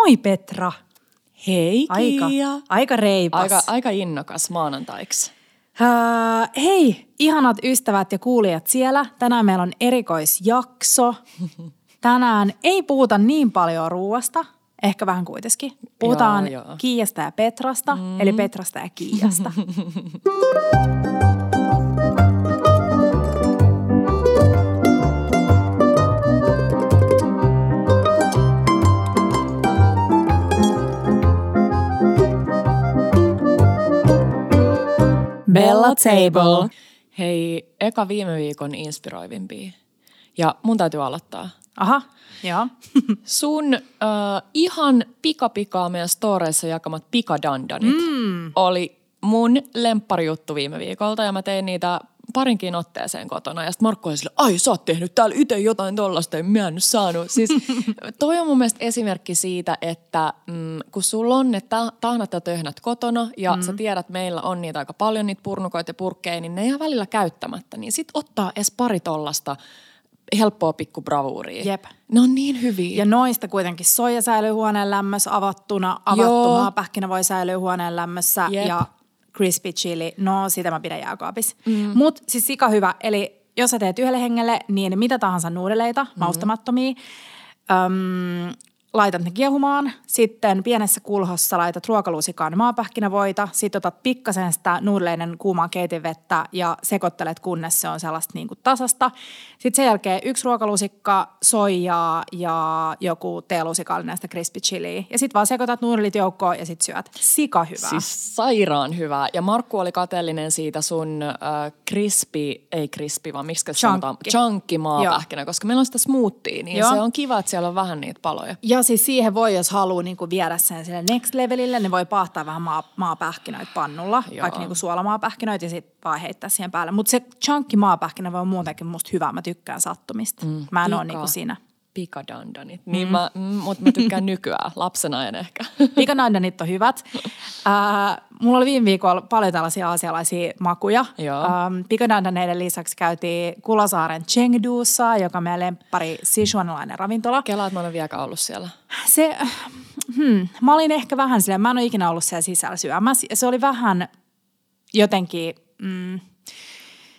Moi Petra. Hei Aika, Kiia. aika reipas. Aika, aika innokas maanantaiksi. Uh, hei, ihanat ystävät ja kuulijat siellä. Tänään meillä on erikoisjakso. Tänään ei puhuta niin paljon ruuasta, ehkä vähän kuitenkin. Puhutaan Joo, joo. Kiiasta ja Petrasta, mm. eli Petrasta ja Kiiasta. Bella Table. Hei, eka viime viikon inspiroivimpia. Ja mun täytyy aloittaa. Aha, joo. Sun äh, ihan pikapikaa meidän storeissa jakamat pikadandanit mm. oli mun lempparijuttu viime viikolta ja mä tein niitä parinkin otteeseen kotona. Ja sitten Markku oli sille, ai sä oot tehnyt täällä itse jotain tollasta, en mä en nyt saanut. Siis toi on mun mielestä esimerkki siitä, että mm, kun sulla on ne ta- tahnat ja töhnät kotona ja mm. sä tiedät, meillä on niitä aika paljon, niitä purnukoita ja purkkeja, niin ne jää välillä käyttämättä. Niin sit ottaa edes pari tollasta helppoa pikku bravuuria. Jep. Ne on niin hyviä. Ja noista kuitenkin soija säilyy huoneen lämmössä avattuna, avattu Joo. maapähkinä voi säilyä huoneen lämmössä Jep. ja crispy chili, no sitä mä pidän jääkaapissa. Mm. Mutta siis sika hyvä, eli jos sä teet yhdelle hengelle, niin mitä tahansa nuudeleita, mm. maustamattomia, öm, laitat ne kiehumaan, sitten pienessä kulhossa laitat ruokalusikaan maapähkinävoita, sitten otat pikkasen sitä nuudeleiden kuumaa keitinvettä ja sekoittelet, kunnes se on sellaista niin kuin tasasta. Sitten sen jälkeen yksi ruokalusikka, soijaa ja joku teelusikallinen sitä crispy chiliä. Ja sitten vaan sekoitat nuudelit joukkoon ja sitten syöt. Sika hyvää. Siis sairaan hyvää. Ja Markku oli kateellinen siitä sun äh, crispy, ei crispy, vaan miksi se sanotaan, Chunky. maapähkinä, koska meillä on sitä smoothia, niin Joo. se on kiva, että siellä on vähän niitä paloja. Ja siis siihen voi, jos haluaa niin kuin viedä sen sille next levelille, niin voi paahtaa vähän maa, maapähkinöitä pannulla, Joo. vaikka niin kuin suolamaapähkinöitä ja sitten vaan heittää siihen päälle. Mutta se chunky maapähkinä voi muutenkin musta hyvä, mä tykkään sattumista. Mm, mä en ole niin kuin siinä. Pikadandanit. Niin mä, mm, mutta mä tykkään nykyään, lapsena en ehkä. Pikanaidanit on hyvät. Äh, mulla oli viime viikolla paljon tällaisia aasialaisia makuja. Joo. Ähm, pikanaidaneiden lisäksi käytiin Kulosaaren Chengdussa, joka on meidän lemppari sichuanilainen ravintola. Kelaa, että mä en ole vieläkään ollut siellä. Se, hmm, mä olin ehkä vähän silleen, mä en ole ikinä ollut siellä sisällä syömässä. Se oli vähän jotenkin, mm,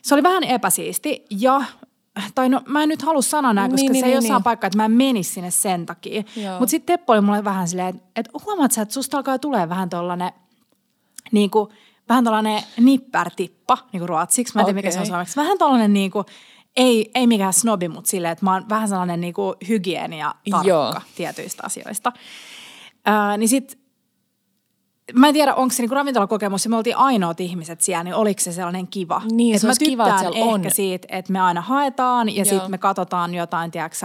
se oli vähän epäsiisti ja tai no mä en nyt halua sanoa näin, koska Niin, niin, niin, se ei niin, jossain niin. paikkaa, että mä en menisi sinne sen takia. Mutta sitten Teppo oli mulle vähän silleen, että, huomaat sä, että susta alkaa tulee vähän tollanen, niin kuin, vähän tollanen nippärtippa, niin kuin ruotsiksi. Mä en tiedä, mikä se on suomeksi. Vähän tollanen niin kuin, ei, ei mikään snobi, mutta silleen, että mä oon vähän sellainen niin kuin hygienia tarkka Joo. tietyistä asioista. Ää, niin sit, mä en tiedä, onko se niinku ravintolakokemus ja me oltiin ainoat ihmiset siellä, niin oliko se sellainen kiva? Niin, Et se mä olisi kiva, että ehkä on. siitä, että me aina haetaan ja sitten me katsotaan jotain, tiedätkö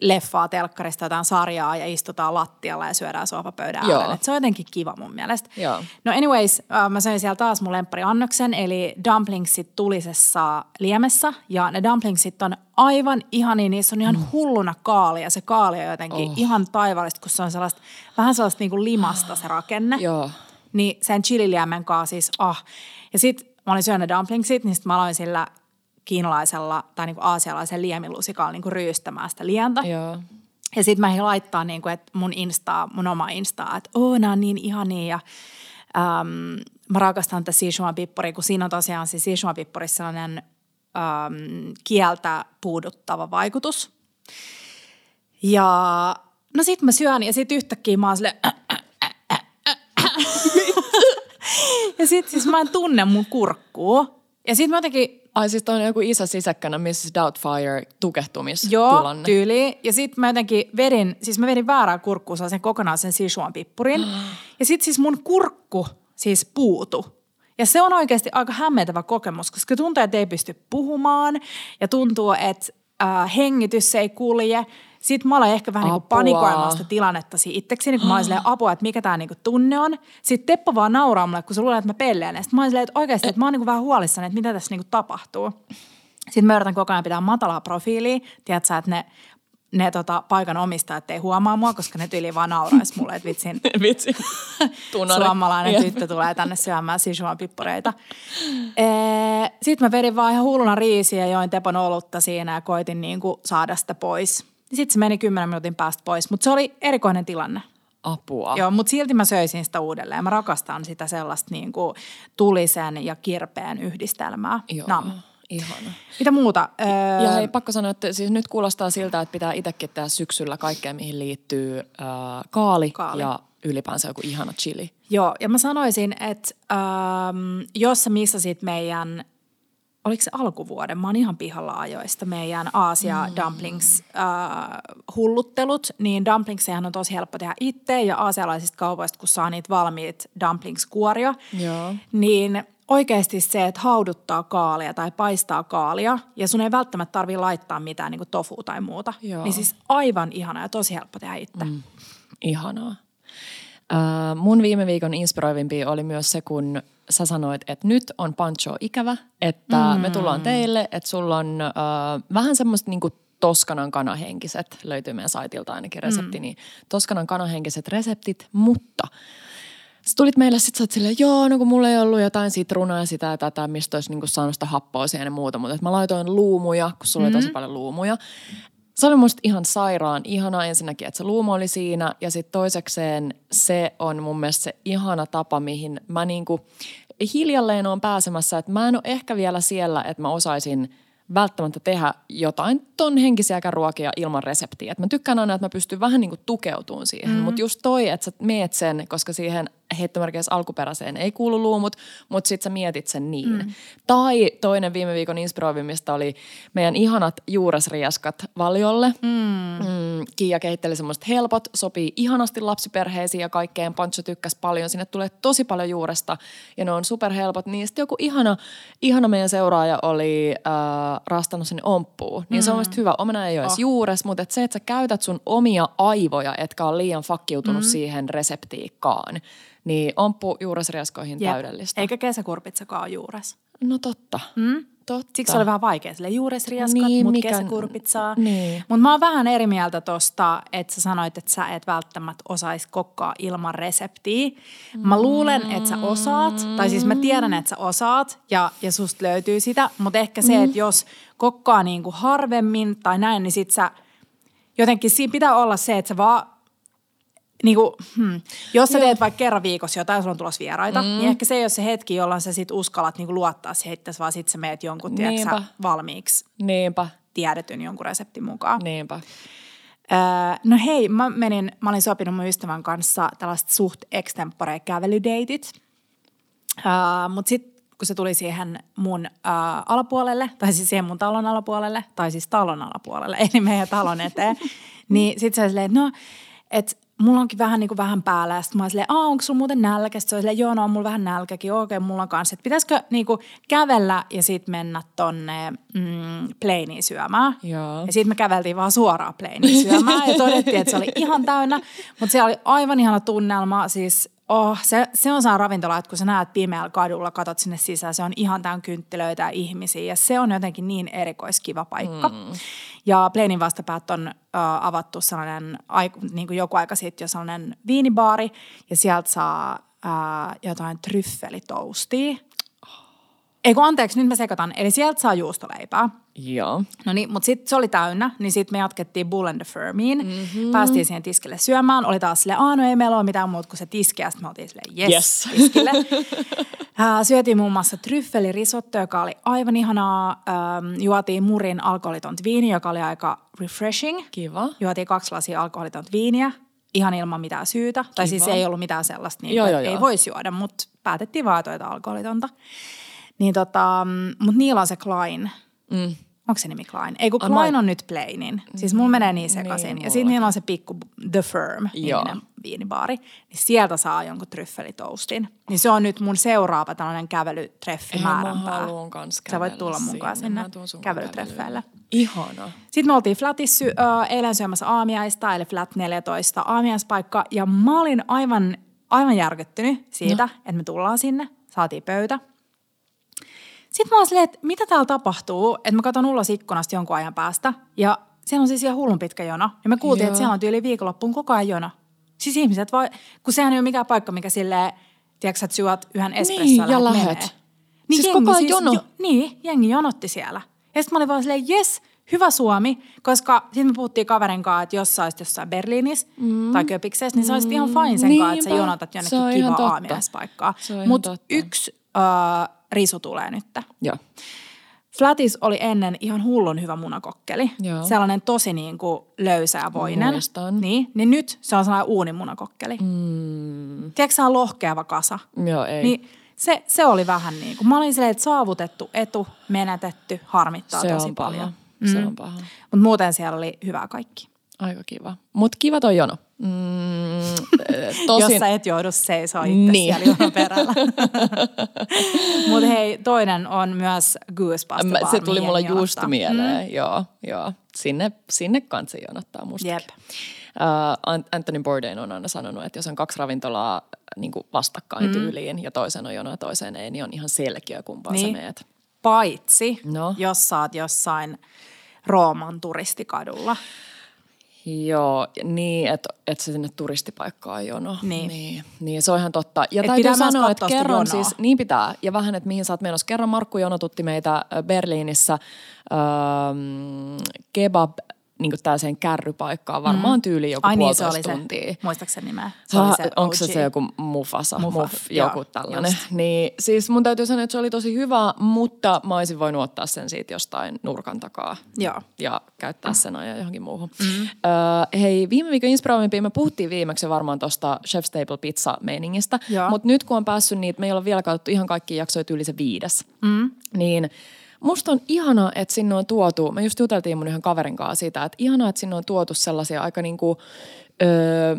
leffaa telkkarista, jotain sarjaa ja istutaan lattialla ja syödään sohvapöydän äärellä. Se on jotenkin kiva mun mielestä. Joo. No anyways, äh, mä söin siellä taas mun lemppariannoksen, eli dumplingsit tulisessa liemessä. Ja ne dumplingsit on aivan ihania, niissä on ihan Mm. hulluna kaali ja se kaali on jotenkin oh. ihan taivaallista, kun se on sellaista, vähän sellaista niin kuin limasta se rakenne. Joo. Niin sen chililiemen kanssa siis, ah. Ja sit mä olin syönyt dumplingsit, niin sit mä aloin sillä kiinalaisella tai niin kuin aasialaisen liemilusikalla niin kuin ryystämään sitä lientä. Joo. Ja sitten mä laittaa niin kuin, että mun Instaa, mun oma Instaa, että oo, nämä on niin ihania ja äm, mä rakastan tätä Sichuan pippuria, kun siinä on tosiaan siis Sichuan pippurissa sellainen äm, kieltä puuduttava vaikutus. Ja no sit mä syön ja sit yhtäkkiä mä oon silleen, ja sit siis mä en tunne mun kurkkuu. Ja sit mä jotenkin Ai siis on joku iso sisäkkänä Mrs. Doubtfire Joo, tukehtumistilanne. tyyli. Ja sitten mä jotenkin vedin, siis mä vedin väärää kurkkua sen kokonaan sen Sichuan pippurin. ja sitten siis mun kurkku siis puutu. Ja se on oikeasti aika hämmentävä kokemus, koska tuntuu, että ei pysty puhumaan ja tuntuu, että äh, hengitys ei kulje. Sitten mä aloin ehkä vähän niin panikoimaan sitä tilannetta itsekseni, kun mä olin apua, että mikä tämä niinku tunne on. Sitten Teppo vaan nauraa mulle, kun se luulee, että mä pelleen. Sitten mä olin silleen, että oikeasti, että mä oon niinku vähän huolissani, että mitä tässä niinku tapahtuu. Sitten mä yritän koko ajan pitää matalaa profiilia. Tiedätkö sä, että ne, ne tota, paikan omistajat ei huomaa mua, koska ne tyyli vaan nauraisi mulle, että vitsin Vitsi. Suomalainen Jep. tyttö tulee tänne syömään Sichuan pippureita. Sitten mä vedin vaan ihan hulluna riisiä ja join Tepon olutta siinä ja koitin niin kuin saada sitä pois. Sitten se meni kymmenen minuutin päästä pois, mutta se oli erikoinen tilanne. Apua. Joo, mutta silti mä söisin sitä uudelleen. Mä rakastan sitä sellaista niin kuin tulisen ja kirpeen yhdistelmää. Joo. Nam. Ihana. Mitä muuta? Öö, Ja hei, pakko sanoa, että siis nyt kuulostaa siltä, että pitää itsekin tehdä syksyllä kaikkea, mihin liittyy äh, kaali, Kaali. ja ylipäänsä joku ihana chili. Joo, ja mä sanoisin, että ähm, jos sä missasit meidän, oliko se alkuvuoden, mä oon ihan pihalla ajoista, meidän Aasia mm. dumplings äh, hulluttelut, niin dumplingsehän on tosi helppo tehdä itse ja aasialaisista kaupoista, kun saa niitä valmiit dumplings-kuoria, Joo. niin oikeasti se, että hauduttaa kaalia tai paistaa kaalia ja sun ei välttämättä tarvii laittaa mitään niin tofu tai muuta, Joo. niin siis aivan ihana ja tosi helppo tehdä itse. Mm. Ihanaa. Äh, mun viime viikon inspiroivimpi oli myös se, kun sä sanoit, että nyt on Pancho ikävä, että mm. me tullaan teille, että sulla on äh, vähän semmoista niinku Toskanan kanahenkiset, löytyy meidän saitilta ainakin resepti, mm. niin Toskanan kanahenkiset reseptit, mutta Sä tulit meille sit sä oot silleen, joo, no kun mulla ei ollut jotain sitruunaa ja sitä ja tätä, mistä olisi niinku saanut sitä happoa siihen ja muuta, mutta mä laitoin luumuja, kun sulla mm-hmm. oli tosi paljon luumuja. Se oli musta ihan sairaan ihana ensinnäkin, että se luumu oli siinä ja sitten toisekseen se on mun mielestä se ihana tapa, mihin mä niinku hiljalleen on pääsemässä, että mä en ole ehkä vielä siellä, että mä osaisin välttämättä tehdä jotain ton henkisiäkään ruokia ilman reseptiä. Et mä tykkään aina, että mä pystyn vähän niin kuin tukeutumaan siihen, mm. mutta just toi, että sä meet sen, koska siihen heittomerkeissä alkuperäiseen ei kuulu luumut, mutta sit sä mietit sen niin. Mm. Tai toinen viime viikon inspiroivimmista oli meidän ihanat juuresriaskat valiolle. Mm. Mm, Kiia kehitteli semmoiset helpot, sopii ihanasti lapsiperheisiin ja kaikkeen. Pancho tykkäsi paljon, sinne tulee tosi paljon juuresta ja ne on superhelpot. Niin sitten joku ihana, ihana meidän seuraaja oli äh, rastannut sen omppuun. Niin mm. se on mielestäni hyvä. Omena ei ole Oh. juures, mutta et se, että sä käytät sun omia aivoja, etkä ole liian fakkiutunut mm. siihen reseptiikkaan, niin omppu juuresriaskoihin Jep. täydellistä. Eikä kesäkurpitsakaan juures. No totta. Mm? Totta. Siksi oli vähän vaikea. Sille juuresriaskat, Niin, mut mikä- kesäkurpitsaa. Niin. Mutta mä oon vähän eri mieltä tosta, että sä sanoit, että sä et välttämättä osais kokkaa ilman reseptiä. Mä luulen, että sä osaat, tai siis mä tiedän, että sä osaat ja, ja susta löytyy sitä. Mutta ehkä se, että jos kokkaa niinku harvemmin tai näin, niin sit sä jotenkin siinä pitää olla se, että sä vaan Niinku, hmm. Jos sä teet vaikka kerran viikossa jotain, sulla on tulossa vieraita, mm. niin ehkä se ei ole se hetki, jolloin sä sit uskallat niinku luottaa siihen itse, vaan sit sä meet jonkun tiedätkö, valmiiksi Niinpä, tiedetyn jonkun reseptin mukaan. niinpä. Öö, no hei, mä menin, mä olin sopinut mun ystävän kanssa tällaiset suht extempore kävelydeitit. Öö, Mutta sitten kun se tuli siihen mun öö, alapuolelle, tai siis siihen mun talon alapuolelle, tai siis talon alapuolelle, eli meidän talon eteen, niin sitten se oli silleen, että no, että mulla onkin vähän niin kuin vähän päällä. Ja sitten mä silleen, onko sulla muuten nälkä? Sitten se oli silleen, joo, no on mulla vähän nälkäkin. Okei, mulla on kanssa. Että pitäisikö niin kuin kävellä ja sitten mennä tonne mm, plainiin syömään? Joo. Ja sitten me käveltiin vaan suoraan plainiin syömään ja todettiin, että se oli ihan täynnä. Mutta siellä oli aivan ihana tunnelma. Siis oh, se, se on saa ravintola, että kun sä näet pimeällä kadulla, katot sinne sisään, se on ihan täynnä kynttilöitä ja ihmisiä. Ja se on jotenkin niin erikoiskiva paikka. Mm. Ja Plainin vastapäät on äh, avattu sellainen, ai, niin kuin joku aika sitten jo sellainen viinibaari. Ja sieltä saa äh, jotain tryffelitoastia. Ei kun anteeksi, nyt mä sekoitan. Eli sieltä saa juustoleipää. Joo. No niin, mutta sitten se oli täynnä, niin sitten me jatkettiin Bull and the Firmiin. Mm-hmm. Päästiin siihen tiskille syömään. Oli taas silleen, aah no ei meillä ole mitään muuta kuin se tiski. Ja sitten me oltiin silleen, yes, Yes. tiskille. Äh, syötiin muun muassa tryffelirisotto, joka oli aivan ihanaa. Ähm, juotiin murin alkoholitonta viini, joka oli aika refreshing. Kiva. Juotiin kaksi lasia alkoholitonta viiniä, ihan ilman mitään syytä. Tai siis Kiva. ei ollut mitään sellaista, niin Joo, joo, että ei joo. voisi juoda, mutta päätettiin vaan tuota alkoholitonta. Niin tota, mutta niillä on se Klein. Mm. Onko se nimi Klein? Ei kun Klein mä- on nyt Plainin. Siis mulla menee niin sekaisin. Niin, ja sitten niillä on se pikku The Firm, niminen viinibaari. Niin sieltä saa jonkun tryffelitoastin. Niin se on nyt mun seuraava tällainen kävelytreffi Eihän mä määränpää. haluun kans Sä voit tulla mukaan sinne. sinne Mä kävelytreffeille. kävelylle. Ihana. Sitten me oltiin Flatissa äh, eilen syömässä aamiaista, eli Flat 14 aamiaispaikka. Ja mä olin aivan, aivan järkyttynyt siitä, no. että me tullaan sinne. Saatiin pöytä. Sitten mä oon silleen, että mitä täällä tapahtuu, että mä katson ulos ikkunasta jonkun ajan päästä. Ja siellä on siis ihan hullun pitkä jono. Ja me kuultiin, Joo. että siellä on tyyli viikonloppuun koko ajan jono. Siis ihmiset vai, kun sehän ei ole mikään paikka, mikä silleen, tiedätkö sä, että syöt yhden espresson Niin, ja lähet. Siis koko ajan jono. niin, jengi jonotti siellä. Ja sitten mä olin vaan silleen, jes, hyvä Suomi, koska sitten me puhuttiin kaverin kanssa, että jos sä olisit jossain Berliinissä mm. tai Köpiksessä, niin sä olisit ihan fine sen kanssa, että sä jonotat jonnekin kiva aamiaispaikkaa. Mutta yksi uh, risu tulee nyt. Joo. Flatis oli ennen ihan hullun hyvä munakokkeli. Joo. Sellainen tosi niin kuin löysä ja voinen. Muistan. Niin, niin nyt se on sellainen uunimunakokkeli. Mm. Tiedätkö, se on lohkeava kasa. Joo, ei. Niin se, se oli vähän niin kuin, mä olin silleen, että saavutettu etu, menetetty, harmittaa se tosi on paljon. Paha. Mm. Se on paha. Mutta muuten siellä oli hyvää kaikki. Aika kiva. Mutta kiva toi jono. Mm, tosin... Jos sä et joudu seisoo itse niin. siellä perällä. Mutta hei, toinen on myös Goosebumps Bar, Se tuli mulla just mieleen, mm. joo, joo. Sinne, sinne kanssa jonottaa mustakin. Jep. Uh, Anthony Bourdain on aina sanonut, että jos on kaksi ravintolaa niin vastakkain mm. tyyliin ja toisen on jono ja toiseen ei, niin on ihan selkeä kumpaan niin. sä meet. Paitsi, no. jos sä oot jossain Rooman turistikadulla. Joo, niin, että et se sinne turistipaikkaan on jono. Niin. niin. Niin, se on ihan totta. Ja Et täytyy sanoa, että kerran jonoa. siis, niin pitää, ja vähän, että mihin sä oot menossa. Kerran Markku jonotutti meitä Berliinissä ähm, kebab niin tällaiseen kärrypaikkaan, varmaan mm. tyyli joku Ai niin, se oli tuntia. Se. Muistaakseni nimeä? Se oli se onko se se joku Mufasa, Mufa, Muf, joku joo, tällainen. Just. Niin, siis mun täytyy sanoa, että se oli tosi hyvä, mutta mä olisin voinut ottaa sen siitä jostain nurkan takaa. Joo. Ja käyttää sen ajan johonkin muuhun. Mm. Öö, hei, viime viikon inspiroivimpia me puhuttiin viimeksi varmaan tuosta Chef's Table Pizza-meiningistä, mutta nyt kun on päässyt niitä, me ei ole vielä katsottu ihan kaikki jaksoja yli se viides, mm. niin – Musta on ihanaa, että sinne on tuotu, me just juteltiin mun yhden kaverin kanssa siitä, että ihanaa, että sinne on tuotu sellaisia aika niinku, öö,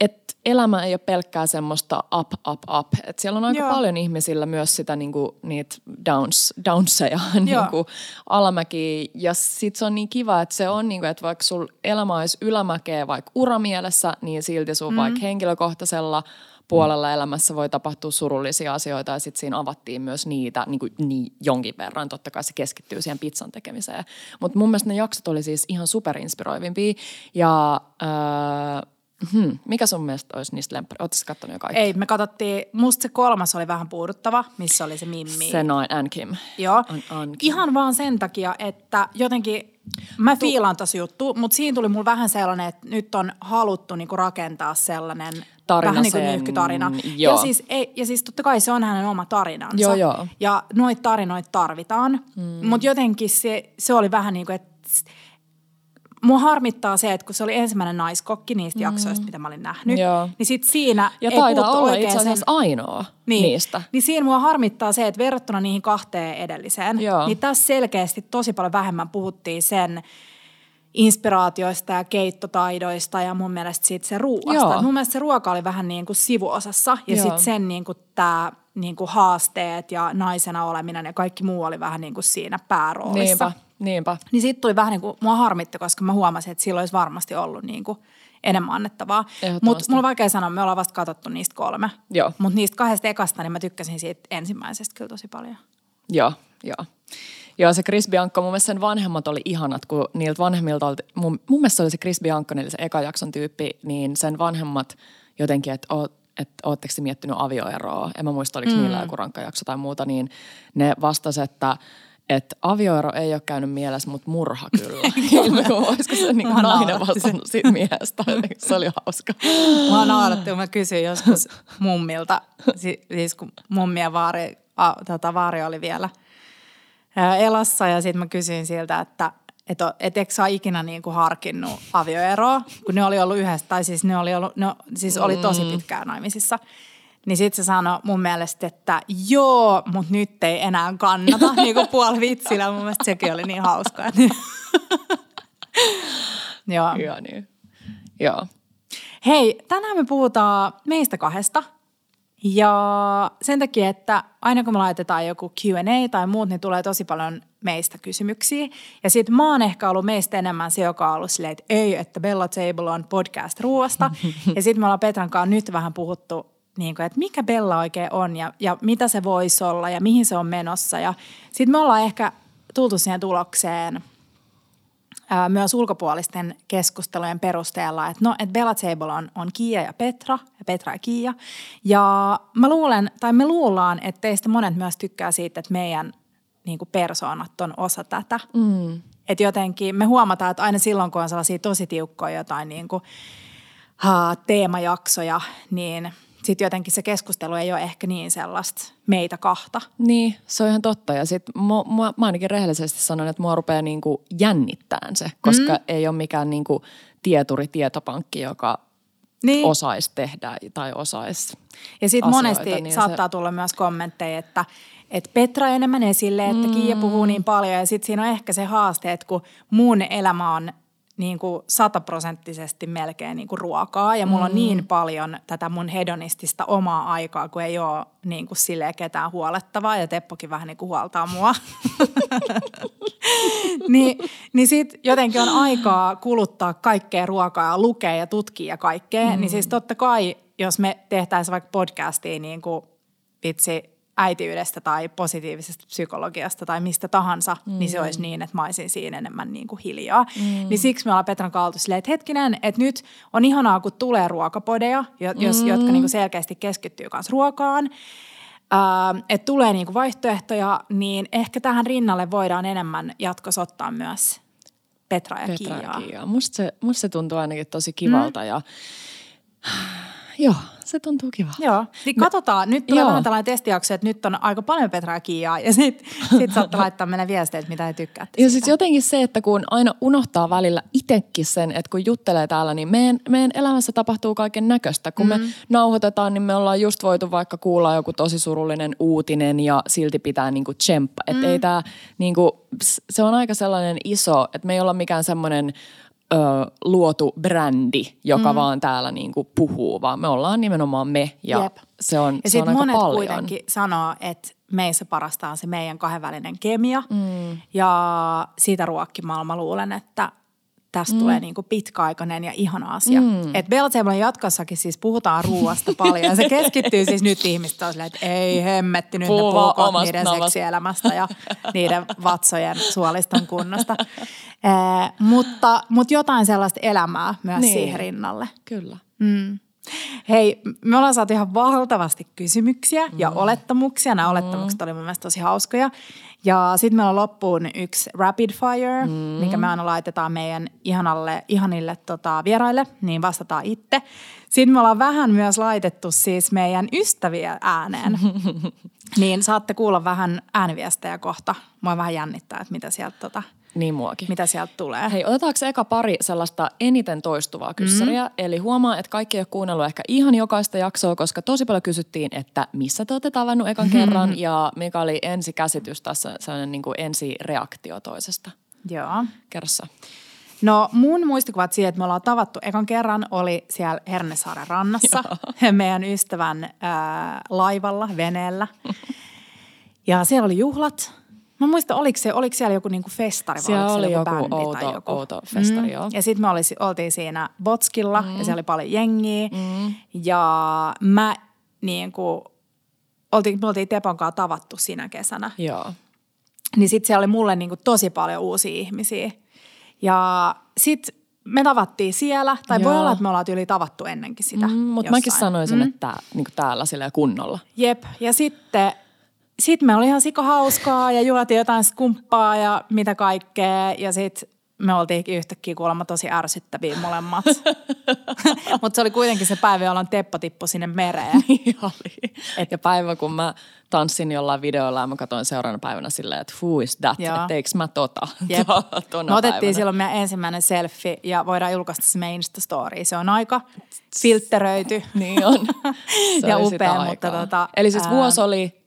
että elämä ei ole pelkkää semmoista up, up, up. Et siellä on aika Joo. paljon ihmisillä myös sitä niinku, niitä downs, downseja, niinku, alamäkiä. Ja sit se on niin kiva, että se on, niinku, että vaikka sul elämä olisi ylämäkeä vaikka uramielessä, niin silti sun mm. vaikka henkilökohtaisella – puolella elämässä voi tapahtua surullisia asioita ja sitten siinä avattiin myös niitä niin kuin, niin jonkin verran. Totta kai se keskittyy siihen pizzan tekemiseen. Mutta mun mielestä ne jaksot oli siis ihan superinspiroivimpia ja... Öö, Hmm. Mikä sun mielestä olisi niistä lemppari? Oletko katsonut jo kaikki? Ei, me katsottiin, musta se kolmas oli vähän puuduttava, missä oli se Mimmi. Se noin, Ann Kim. Joo. An, An Kim. Ihan vaan sen takia, että jotenkin Mä fiilaan tosi juttu, mutta siinä tuli mulla vähän sellainen, että nyt on haluttu niinku rakentaa sellainen tarina vähän niin kuin nyyhkytarina. Ja siis, ei, ja siis totta kai se on hänen oma tarinansa. Joo, joo. Ja noita tarinoita tarvitaan, mm. mutta jotenkin se, se oli vähän niin kuin, että mua harmittaa se, että kun se oli ensimmäinen naiskokki niistä mm. jaksoista, mitä mä olin nähnyt, Joo. niin sit siinä Ja ei taitaa olla itse asiassa sen... ainoa niin, niistä. Niin siinä mua harmittaa se, että verrattuna niihin kahteen edelliseen, Joo. niin tässä selkeästi tosi paljon vähemmän puhuttiin sen inspiraatioista ja keittotaidoista ja mun mielestä siitä se ruoasta. Mun mielestä se ruoka oli vähän niin kuin sivuosassa ja sitten sen niin kuin tämä niin kuin haasteet ja naisena oleminen ja kaikki muu oli vähän niin kuin siinä pääroolissa. Niinpä, niinpä. Niin sitten tuli vähän niin kuin, mua harmitti, koska mä huomasin, että sillä olisi varmasti ollut niin kuin enemmän annettavaa. Mutta mulla on vaikea sanoa, me ollaan vasta katsottu niistä kolme. Mutta niistä kahdesta ekasta, niin mä tykkäsin siitä ensimmäisestä kyllä tosi paljon. Joo, joo. Joo, se Chris Bianco, mun mielestä sen vanhemmat oli ihanat, kun niiltä vanhemmilta oli, mun, mun mielestä se oli se Chris Bianco, eli se eka jakson tyyppi, niin sen vanhemmat jotenkin, että että ootteko miettinyt avioeroa, en mä muista oliko mm. niillä joku rankkajakso tai muuta, niin ne vastasi, että että avioero ei ole käynyt mielessä, mutta murha kyllä. Olisiko se niin nainen vastannut siitä miehestä? Se oli hauska. Mä naurattu, kun mä kysyin joskus mummilta, siis kun mummien vaari, a, tota, vaari oli vielä elassa ja sitten mä kysyin siltä, että että et eikö sä ikinä niin kuin harkinnut avioeroa, kun ne oli ollut yhdessä, tai siis ne oli, ollut, ne, siis oli tosi mm. pitkään naimisissa. Niin sitten se sanoi mun mielestä, että joo, mutta nyt ei enää kannata, niin kuin puoli vitsillä. Mun mielestä sekin oli niin hauskaa. joo. Joo, niin. Joo. Hei, tänään me puhutaan meistä kahdesta. Ja sen takia, että aina kun me laitetaan joku Q&A tai muut, niin tulee tosi paljon meistä kysymyksiä. Ja sitten mä oon ehkä ollut meistä enemmän se, joka on ollut silleen, että ei, että Bella Table on podcast ruoasta. ja sitten me ollaan Petran kanssa nyt vähän puhuttu, niin kuin, että mikä Bella oikein on ja, ja mitä se voisi olla ja mihin se on menossa. Ja sitten me ollaan ehkä tultu siihen tulokseen – myös ulkopuolisten keskustelujen perusteella, että no, että Bella Table on, on Kiia ja Petra, ja Petra ja Kiia. Ja mä luulen, tai me luullaan, että teistä monet myös tykkää siitä, että meidän niin kuin persoonat on osa tätä. Mm. Että jotenkin me huomataan, että aina silloin, kun on sellaisia tosi tiukkoja jotain niin kuin, ha, teemajaksoja, niin sitten jotenkin se keskustelu ei ole ehkä niin sellaista meitä kahta. Niin, se on ihan totta. Ja sitten mä, mä, mä ainakin rehellisesti sanon, että mua rupeaa niinku jännittämään se, koska mm. ei ole mikään niinku tieturi, tietopankki, joka niin. osaisi tehdä tai osaisi Ja sitten monesti niin saattaa se... tulla myös kommentteja, että että Petra enemmän esille, että mm. Kiia puhuu niin paljon ja sitten siinä on ehkä se haaste, että kun mun elämä on niin kuin sataprosenttisesti melkein niin kuin ruokaa ja mulla mm. on niin paljon tätä mun hedonistista omaa aikaa, kun ei ole niin kuin silleen ketään huolettavaa ja Teppokin vähän niin kuin huoltaa mua. niin niin sitten jotenkin on aikaa kuluttaa kaikkea ruokaa ja lukea ja tutkia ja kaikkea. Mm. Niin siis totta kai, jos me tehtäisiin vaikka podcastia niin kuin vitsi äitiydestä tai positiivisesta psykologiasta tai mistä tahansa, mm. niin se olisi niin, että mä olisin siinä enemmän niin kuin hiljaa. Mm. Niin siksi me ollaan Petran kautta silleen, että hetkinen, että nyt on ihanaa, kun tulee ruokapodeja, jos, mm. jotka niin kuin selkeästi keskittyy myös ruokaan. Uh, että tulee niin kuin vaihtoehtoja, niin ehkä tähän rinnalle voidaan enemmän jatkossa ottaa myös Petra ja Petra Kiiaa. Kiia. Musta, se, musta se tuntuu ainakin tosi kivalta mm. ja joo, se tuntuu kiva. Joo, niin katsotaan. Nyt tulee Joo. vähän tällainen testijakso, että nyt on aika paljon Petraa Kiiaa ja sitten sit saatte laittaa meille viesteitä, mitä ei tykkää. Ja sitten jotenkin se, että kun aina unohtaa välillä itsekin sen, että kun juttelee täällä, niin meidän, meidän elämässä tapahtuu kaiken näköistä. Kun mm. me nauhoitetaan, niin me ollaan just voitu vaikka kuulla joku tosi surullinen uutinen ja silti pitää niinku tsemppa. Mm. Että ei tää, niinku, se on aika sellainen iso, että me ei olla mikään semmoinen – ö, luotu brändi, joka mm. vaan täällä niinku puhuu, vaan me ollaan nimenomaan me ja Jep. se on, ja se on aika monet paljon. kuitenkin sanoo, että meissä parasta on se meidän kahdenvälinen kemia mm. ja siitä ruokkimalla mä luulen, että tästä mm. tulee niin kuin pitkäaikainen ja ihana asia. Mm. Et Belzebulin jatkossakin siis puhutaan ruuasta paljon ja se keskittyy siis nyt ihmistä silleen, että ei hemmetti, nyt Puhua ne puhukoot niiden navasta. seksielämästä ja niiden vatsojen suoliston kunnosta. Eh, mutta, mutta jotain sellaista elämää myös niin. siihen rinnalle. Kyllä. Mm. Hei, me ollaan saatu ihan valtavasti kysymyksiä mm. ja olettamuksia. Nämä mm. olettamukset oli mun mielestä tosi hauskoja. Ja sitten meillä on loppuun yksi rapid fire, mm. mikä me aina laitetaan meidän ihanalle, ihanille tota, vieraille, niin vastataan itse. Sitten me ollaan vähän myös laitettu siis meidän ystäviä ääneen. niin saatte kuulla vähän ääniviestejä kohta. Mua vähän jännittää, että mitä sieltä tota, niin muakin. Mitä sieltä tulee? Hei, otetaanko eka pari sellaista eniten toistuvaa kyssäriä? Mm. Eli huomaa, että kaikki ei ole kuunnellut ehkä ihan jokaista jaksoa, koska tosi paljon kysyttiin, että missä te olette tavannut ekan mm-hmm. kerran ja mikä oli ensikäsitys tässä, sellainen niin kuin ensireaktio toisesta. Joo. Kerrossa. No mun muistikuvat siitä, että me ollaan tavattu ekan kerran, oli siellä Hernesaaren rannassa meidän ystävän ää, laivalla, veneellä. Ja siellä oli juhlat Mä muistan, oliko, se, oliko siellä joku niinku festari vai siellä oli joku, joku outo, tai joku? outo festari, mm. joo. Ja sitten me olisi, oltiin siinä Botskilla mm. ja siellä oli paljon jengiä. Mm. Ja mä niin kuin, oltiin, me oltiin Tepon kanssa tavattu siinä kesänä. Joo. Niin sitten siellä oli mulle niin kuin tosi paljon uusia ihmisiä. Ja sitten me tavattiin siellä, tai Joo. voi olla, että me ollaan yli tavattu ennenkin sitä mm, Mutta mäkin sanoisin, mm. että niin täällä sillä kunnolla. Jep, ja sitten sitten me oli ihan sika hauskaa ja juotiin jotain skumppaa ja mitä kaikkea. Ja sitten me oltiinkin yhtäkkiä kuulemma tosi ärsyttäviä molemmat. Mutta se oli kuitenkin se päivä, jolloin Teppo tippui sinne mereen. niin oli. Et ja päivä, kun mä tanssin jollain videolla ja mä katsoin seuraavana päivänä silleen, että who is that, että mä tota. Jep. me otettiin päivänä. silloin meidän ensimmäinen selfie ja voidaan julkaista se meidän Insta-story. Se on aika filtteröity. niin on. Se ja upea, mutta tota, Eli siis vuosi oli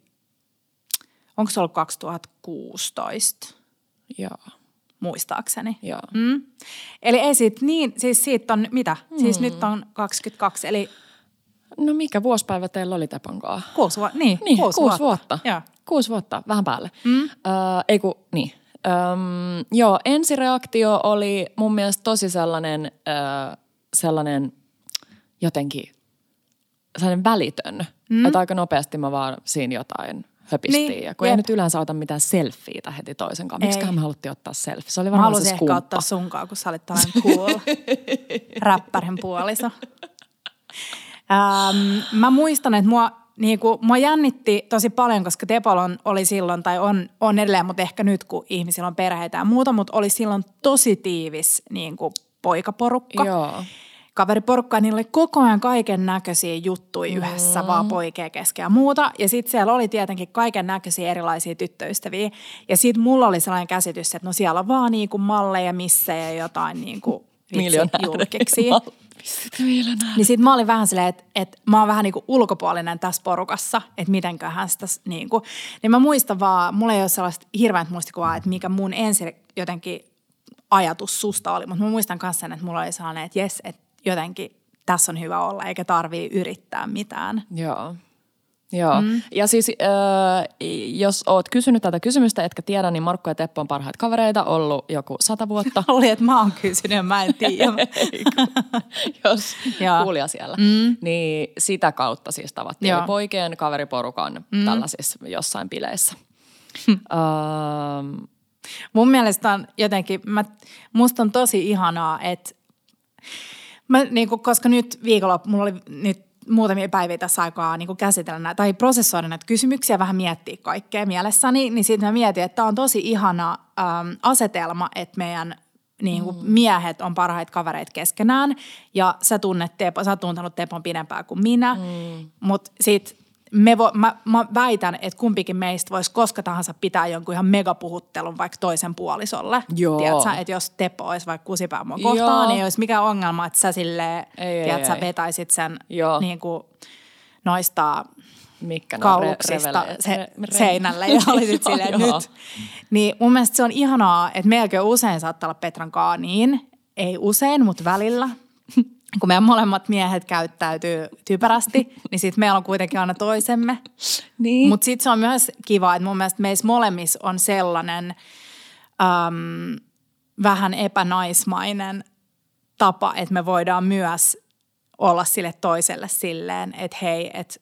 onko se ollut 2016? Joo. Muistaakseni. Joo. Mm. Eli ei siitä niin, siis siitä on mitä? Mm. Siis nyt on 22, eli... No mikä vuosipäivä teillä oli Tepankaa? Kuusi, vuotta. niin, niin, kuusi, kuusi vuotta. vuotta. Joo. Kuusi vuotta, vähän päälle. Mm. Öö, ei kun, niin. Öm, joo, ensireaktio oli mun mielestä tosi sellainen, öö, sellainen jotenkin sellainen välitön. Mm. Että aika nopeasti mä vaan siinä jotain höpistiin. Niin, ja kun jep. ei nyt yleensä ota mitään selfieitä heti toisen kanssa. Miksi me haluttiin ottaa selfie? Se oli varmaan mä se skumppa. ehkä ottaa sunkaan, kun sä olit tällainen cool räppärin puoliso. Ähm, mä muistan, että mua niin kuin, mua jännitti tosi paljon, koska Tepolon oli silloin, tai on, on edelleen, mutta ehkä nyt kun ihmisillä on perheitä ja muuta, mutta oli silloin tosi tiivis niin kuin poikaporukka. Joo. Kaveriporukka, niillä oli koko ajan kaiken näköisiä juttuja mm. yhdessä, vaan poikea kesken ja muuta. Ja sitten siellä oli tietenkin kaiken näköisiä erilaisia tyttöystäviä. Ja sitten mulla oli sellainen käsitys, että no siellä on vaan niinku malleja, missä ja jotain niinku julkiksi. Niin sit mä olin vähän silleen, että, että mä oon vähän niinku ulkopuolinen tässä porukassa, että mitenköhän sitä niinku. Niin mä muistan vaan, mulla ei ole sellaista hirveän muistikuvaa, että mikä mun ensin jotenkin ajatus susta oli, mutta mä muistan kanssa sen, että mulla oli sellainen, että jes, että jotenkin tässä on hyvä olla, eikä tarvii yrittää mitään. Joo. Joo, mm. ja siis äh, jos oot kysynyt tätä kysymystä, etkä tiedä, niin Markku ja Teppo on parhaita kavereita, ollut joku sata vuotta. Oli, että mä oon kysynyt, mä en tiedä. jos kuulija siellä. Mm. Niin sitä kautta siis tavattiin Joo. poikien kaveriporukan mm. tällaisissa jossain bileissä. uh, Mun mielestä on jotenkin, mä, musta on tosi ihanaa, että mä, niin kuin, koska nyt viikonloppu, mulla oli nyt muutamia päiviä tässä aikaa niin kuin käsitellä näitä, tai prosessoida näitä kysymyksiä, vähän miettiä kaikkea mielessäni, niin sitten mä mietin, että tämä on tosi ihana äm, asetelma, että meidän niin kuin mm. miehet on parhaita kavereita keskenään ja sä tunnet Tepon, sä oot tuntenut Tepon pidempään kuin minä, mm. mutta sitten me vo, mä, mä väitän, että kumpikin meistä voisi koska tahansa pitää jonkun ihan megapuhuttelun vaikka toisen puolisolle. Joo. Tiedätkö, että jos Teppo olisi vaikka kusipää mua kohtaan, Joo. niin ei olisi mikään ongelma, että sä silleen, ei, tiedätkö, ei, ei. vetäisit sen Joo. niin kuin noista Mikkä kauluksista re- se, re- seinälle ja olisit silleen nyt. Niin mun mielestä se on ihanaa, että meilläkin usein saattaa olla Petran kaa niin, ei usein, mutta välillä – kun meidän molemmat miehet käyttäytyy typerästi, niin sitten meillä on kuitenkin aina toisemme. Niin. Mutta sitten se on myös kiva, että mun mielestä meissä molemmissa on sellainen äm, vähän epänaismainen tapa, että me voidaan myös olla sille toiselle silleen, että hei, että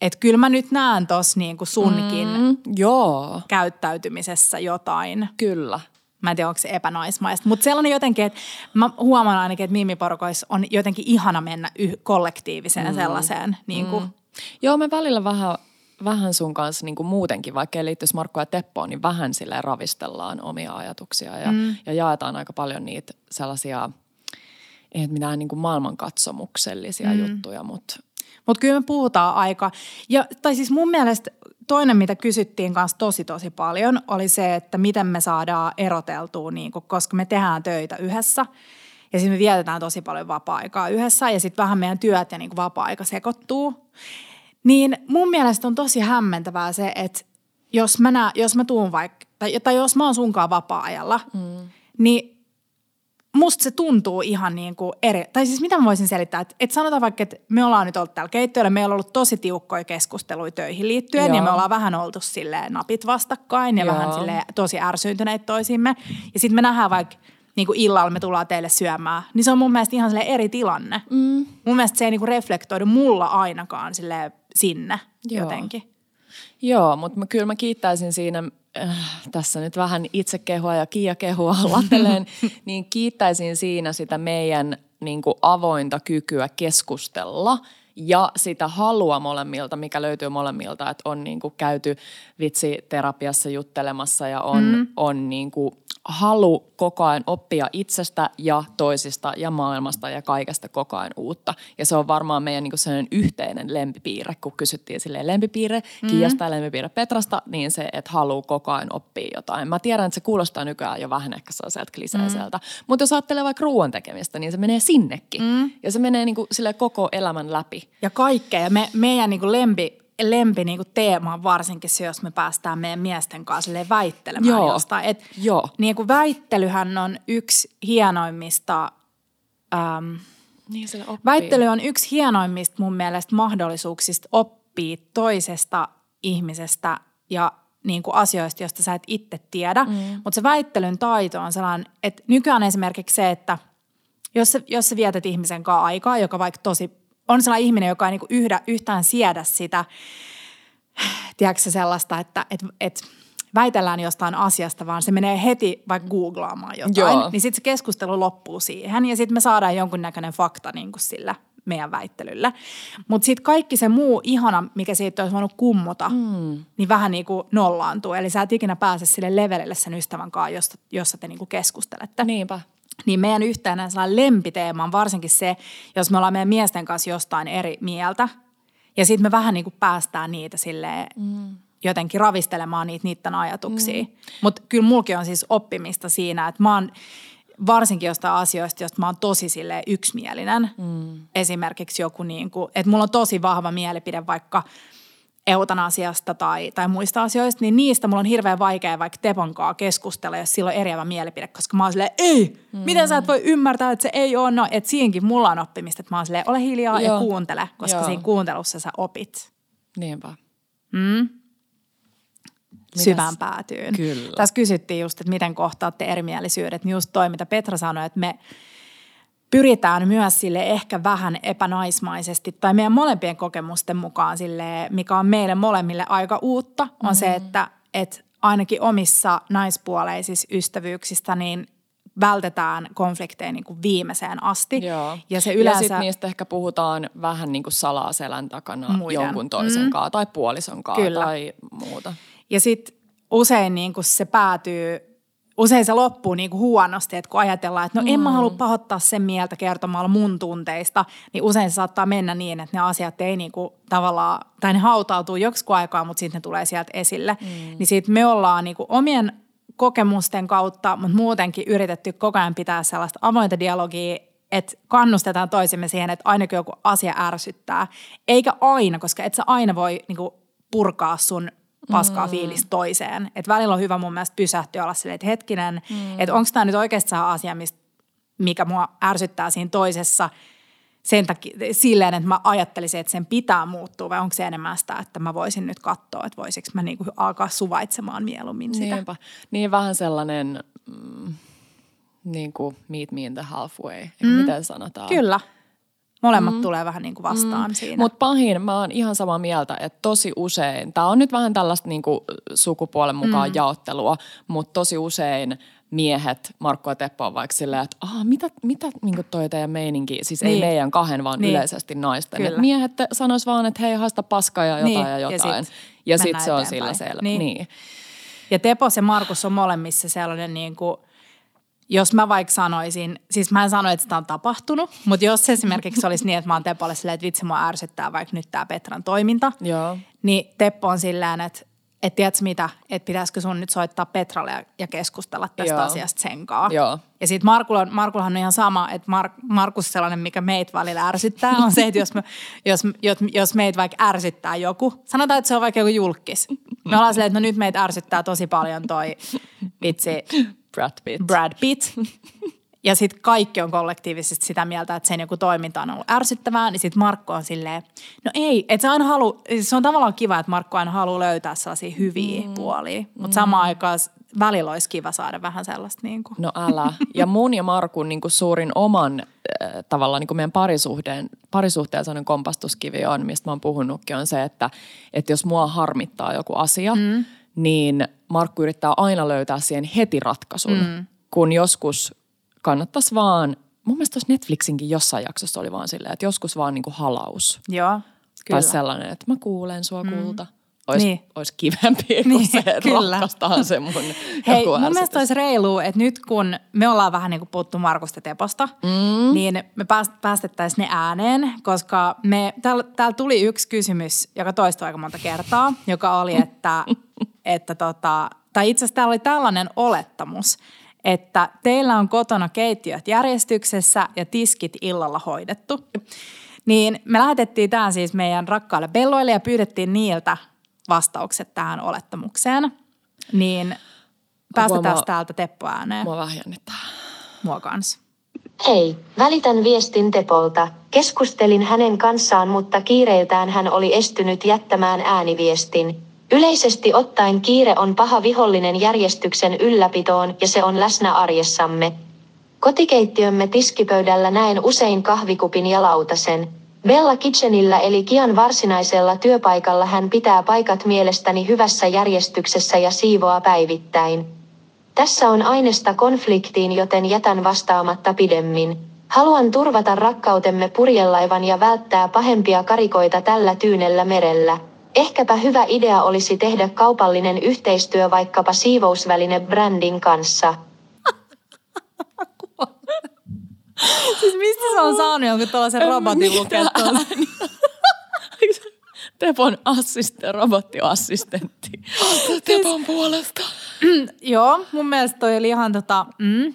et kyllä mä nyt näen tuossa niinku sunkin mm, joo. käyttäytymisessä jotain. Kyllä. Mä en tiedä, onko se epänaismaista. Mutta sellainen jotenkin, että mä huomaan ainakin, että mimiporukoissa on jotenkin ihana mennä yh- kollektiiviseen mm. sellaiseen. Niin kuin. Mm. Joo, me välillä vähän, vähän sun kanssa niin kuin muutenkin, vaikka ei liittyisi Markko ja Teppoon, niin vähän sille ravistellaan omia ajatuksia ja, mm. ja jaetaan aika paljon niitä sellaisia, ei mitään niin kuin maailmankatsomuksellisia mm. juttuja, mutta mutta kyllä me puhutaan aika, ja, tai siis mun mielestä toinen, mitä kysyttiin kanssa tosi tosi paljon, oli se, että miten me saadaan eroteltua, niin kun, koska me tehdään töitä yhdessä. Ja sitten me vietetään tosi paljon vapaa-aikaa yhdessä ja sitten vähän meidän työt ja niin vapaa-aika sekoittuu. Niin mun mielestä on tosi hämmentävää se, että jos mä, nää, jos mä tuun vaikka, tai, tai jos mä oon sunkaan vapaa-ajalla, mm. niin musta se tuntuu ihan niin kuin eri, tai siis mitä mä voisin selittää, että, että sanotaan vaikka, että me ollaan nyt ollut täällä keittiöllä, meillä on ollut tosi tiukkoja keskusteluja töihin liittyen, Joo. ja me ollaan vähän oltu silleen napit vastakkain ja Joo. vähän silleen tosi ärsyyntyneitä toisimme, ja sitten me nähdään vaikka niin kuin illalla me tullaan teille syömään, niin se on mun mielestä ihan eri tilanne. Mm. Mun mielestä se ei niin kuin reflektoidu mulla ainakaan sille sinne Joo. jotenkin. Joo, mutta mä, kyllä mä kiittäisin siinä äh, tässä nyt vähän itsekehua ja kiiakehua lateleen, niin kiittäisin siinä sitä meidän niin kuin avointa kykyä keskustella ja sitä halua molemmilta, mikä löytyy molemmilta, että on niin kuin käyty vitsiterapiassa juttelemassa ja on, mm. on niin kuin halu koko ajan oppia itsestä ja toisista ja maailmasta ja kaikesta koko ajan uutta. Ja se on varmaan meidän niin sellainen yhteinen lempipiirre, kun kysyttiin silleen lempipiirre mm. Kiasta ja lempipiirre Petrasta, niin se, että haluaa koko ajan oppia jotain. Mä tiedän, että se kuulostaa nykyään jo vähän ehkä sellaiselta kliseiseltä, mm. mutta jos ajattelee vaikka ruoan tekemistä, niin se menee sinnekin. Mm. Ja se menee niin kuin sille koko elämän läpi. Ja kaikkea. Ja me, meidän niin kuin lempi lempi niin kuin teema varsinkin se, jos me päästään meidän miesten kanssa väittelemään Joo. jostain. Et Joo. Niin kuin väittelyhän on yksi hienoimmista, äm, niin väittely on yksi hienoimmista mun mielestä mahdollisuuksista oppia toisesta ihmisestä ja niin kuin asioista, joista sä et itse tiedä. Mm. Mutta se väittelyn taito on sellainen, että nykyään esimerkiksi se, että jos sä, jos sä vietät ihmisen kanssa aikaa, joka vaikka tosi on sellainen ihminen, joka ei niin yhdä, yhtään siedä sitä, tiedätkö sellaista, että et, et väitellään jostain asiasta, vaan se menee heti vaikka googlaamaan jotain, Joo. niin sitten se keskustelu loppuu siihen ja sitten me saadaan jonkunnäköinen fakta niin kuin sillä meidän väittelylle. Mutta sitten kaikki se muu ihana, mikä siitä olisi voinut kummuta, mm. niin vähän niin kuin nollaantuu. Eli sä et ikinä pääse sille levelille sen ystävän kanssa, jossa, jossa te niin kuin keskustelette. Niinpä. Niin meidän yhteinen lempiteema on varsinkin se, jos me ollaan meidän miesten kanssa jostain eri mieltä. Ja sitten me vähän niin kuin päästään niitä silleen mm. jotenkin ravistelemaan niitä niiden ajatuksia. Mm. Mutta kyllä mulki on siis oppimista siinä, että mä oon varsinkin jostain asioista, josta mä oon tosi sille yksimielinen. Mm. Esimerkiksi joku niin kuin, että mulla on tosi vahva mielipide vaikka eutanasiasta tai, tai muista asioista, niin niistä mulla on hirveän vaikea vaikka Tepon kanssa keskustella, jos sillä on eriävä mielipide, koska mä oon silleen, ei, mm. miten sä et voi ymmärtää, että se ei ole, no, että siinkin mulla on oppimista, että mä oon silleen, ole hiljaa Joo. ja kuuntele, koska Joo. siinä kuuntelussa sä opit. Niinpä. Mm? syvään päätyyn. Kyllä. Tässä kysyttiin just, että miten kohtaatte erimielisyydet. Niin just toi, mitä Petra sanoi, että me pyritään myös sille ehkä vähän epänaismaisesti tai meidän molempien kokemusten mukaan sille, mikä on meille molemmille aika uutta, on mm-hmm. se, että, että ainakin omissa naispuoleisissa ystävyyksistä niin vältetään konflikteja niin kuin viimeiseen asti. Joo. Ja, se yleensä... ja sitten niistä ehkä puhutaan vähän niin kuin salaa selän takana Muiden. jonkun toisen mm. kanssa tai puolison kanssa tai muuta. Ja sitten usein niin kuin se päätyy, usein se loppuu niin kuin huonosti, että kun ajatellaan, että no en mä halua mm. pahoittaa sen mieltä kertomalla mun tunteista, niin usein se saattaa mennä niin, että ne asiat ei niin kuin tavallaan, tai ne hautautuu joksikun aikaa, mutta sitten ne tulee sieltä esille. Mm. Niin sitten me ollaan niin kuin omien kokemusten kautta, mutta muutenkin yritetty koko ajan pitää sellaista avointa dialogia, että kannustetaan toisemme siihen, että aina kun joku asia ärsyttää, eikä aina, koska et sä aina voi niin kuin, purkaa sun paskaa mm. fiilis toiseen. Että välillä on hyvä mun mielestä pysähtyä olla silleen, että hetkinen, mm. että onko tämä nyt oikeastaan asia, mistä, mikä mua ärsyttää siinä toisessa sen takia, silleen, että mä ajattelisin, että sen pitää muuttua vai onko se enemmän sitä, että mä voisin nyt katsoa, että voisiko mä niinku alkaa suvaitsemaan mieluummin sitä. Niinpä. Niin vähän sellainen mm, niin kuin meet me in the halfway, mm. miten sanotaan. Kyllä. Molemmat mm. tulee vähän niin kuin vastaan mm. siinä. Mutta pahin, mä oon ihan samaa mieltä, että tosi usein, tämä on nyt vähän tällaista niin kuin sukupuolen mukaan mm. jaottelua, mutta tosi usein miehet, Markko ja Teppo on vaikka silleen, että Aha, mitä, mitä niin toi teidän meininki, siis niin. ei meidän kahden, vaan niin. yleisesti naisten. Kyllä. Et miehet sanois vaan, että hei, haista paskaa ja jotain niin. ja jotain. Ja sitten sit se on sillä selvä. Niin. niin. Ja Teppo ja Markus on molemmissa sellainen niin kuin – jos mä vaikka sanoisin, siis mä en sano, että sitä on tapahtunut, mutta jos esimerkiksi olisi niin, että mä oon Teppolle silleen, että vitsi mua ärsyttää vaikka nyt tämä Petran toiminta, Joo. niin Teppo on silleen, että että tiedätkö mitä, että pitäisikö sun nyt soittaa Petralle ja, keskustella tästä Joo. asiasta sen kanssa. Joo. Ja sitten Markulla, Markullahan on ihan sama, että Mark, Markus sellainen, mikä meitä välillä ärsyttää, on se, että jos, me, jos, jos, jos meitä vaikka ärsyttää joku, sanotaan, että se on vaikka joku julkis. Me ollaan silleen, että no nyt meitä ärsyttää tosi paljon toi vitsi Brad Pitt. Brad Pitt. Ja sitten kaikki on kollektiivisesti sitä mieltä, että sen joku toiminta on ollut ärsyttävää, niin sitten Markko on silleen, no ei, että se aina halu, siis se on tavallaan kiva, että Markko aina haluaa löytää sellaisia hyviä mm. puolia, mutta mm. samaan aikaan välillä olisi kiva saada vähän sellaista niin kuin. No älä. Ja mun ja Markun niin kuin suurin oman äh, tavallaan niin kuin meidän parisuhteen, parisuhteen sellainen kompastuskivi on, mistä mä oon puhunutkin, on se, että, että jos mua harmittaa joku asia, mm. Niin Markku yrittää aina löytää siihen heti ratkaisun, mm. kun joskus kannattaisi vaan, mun mielestä tuossa Netflixinkin jossain jaksossa oli vaan silleen, että joskus vaan niinku halaus. Joo, kyllä. Tai sellainen, että mä kuulen sua mm. kulta. Olisi, niin. olisi kivempi kuin niin, se, kyllä. se mun Hei, mun mielestä olisi reilu, että nyt kun me ollaan vähän niin kuin puhuttu Markusta Teposta, mm. niin me päästettäisiin ne ääneen, koska me, täällä, täällä tuli yksi kysymys, joka toistui aika monta kertaa, joka oli, että, että tota, tai itse asiassa täällä oli tällainen olettamus, että teillä on kotona keittiöt järjestyksessä ja tiskit illalla hoidettu. Niin me lähetettiin tämä siis meidän rakkaille belloille ja pyydettiin niiltä vastaukset tähän olettamukseen. Niin päästetään täältä Teppo ääneen. Mua vähän jännittää. Mua kans. Hei, välitän viestin Tepolta. Keskustelin hänen kanssaan, mutta kiireiltään hän oli estynyt jättämään ääniviestin. Yleisesti ottaen kiire on paha vihollinen järjestyksen ylläpitoon ja se on läsnä arjessamme. Kotikeittiömme tiskipöydällä näen usein kahvikupin ja lautasen. Bella Kitchenillä eli Kian varsinaisella työpaikalla hän pitää paikat mielestäni hyvässä järjestyksessä ja siivoaa päivittäin. Tässä on aineesta konfliktiin, joten jätän vastaamatta pidemmin. Haluan turvata rakkautemme purjelaivan ja välttää pahempia karikoita tällä tyynellä merellä. Ehkäpä hyvä idea olisi tehdä kaupallinen yhteistyö vaikkapa siivousväline brändin kanssa. Siis mistä se on saanut jonkun tällaisen robotin lukea? Tepon assiste, robottiassistentti. Tepon puolesta. Joo, mun mielestä toi oli ihan tota, mm,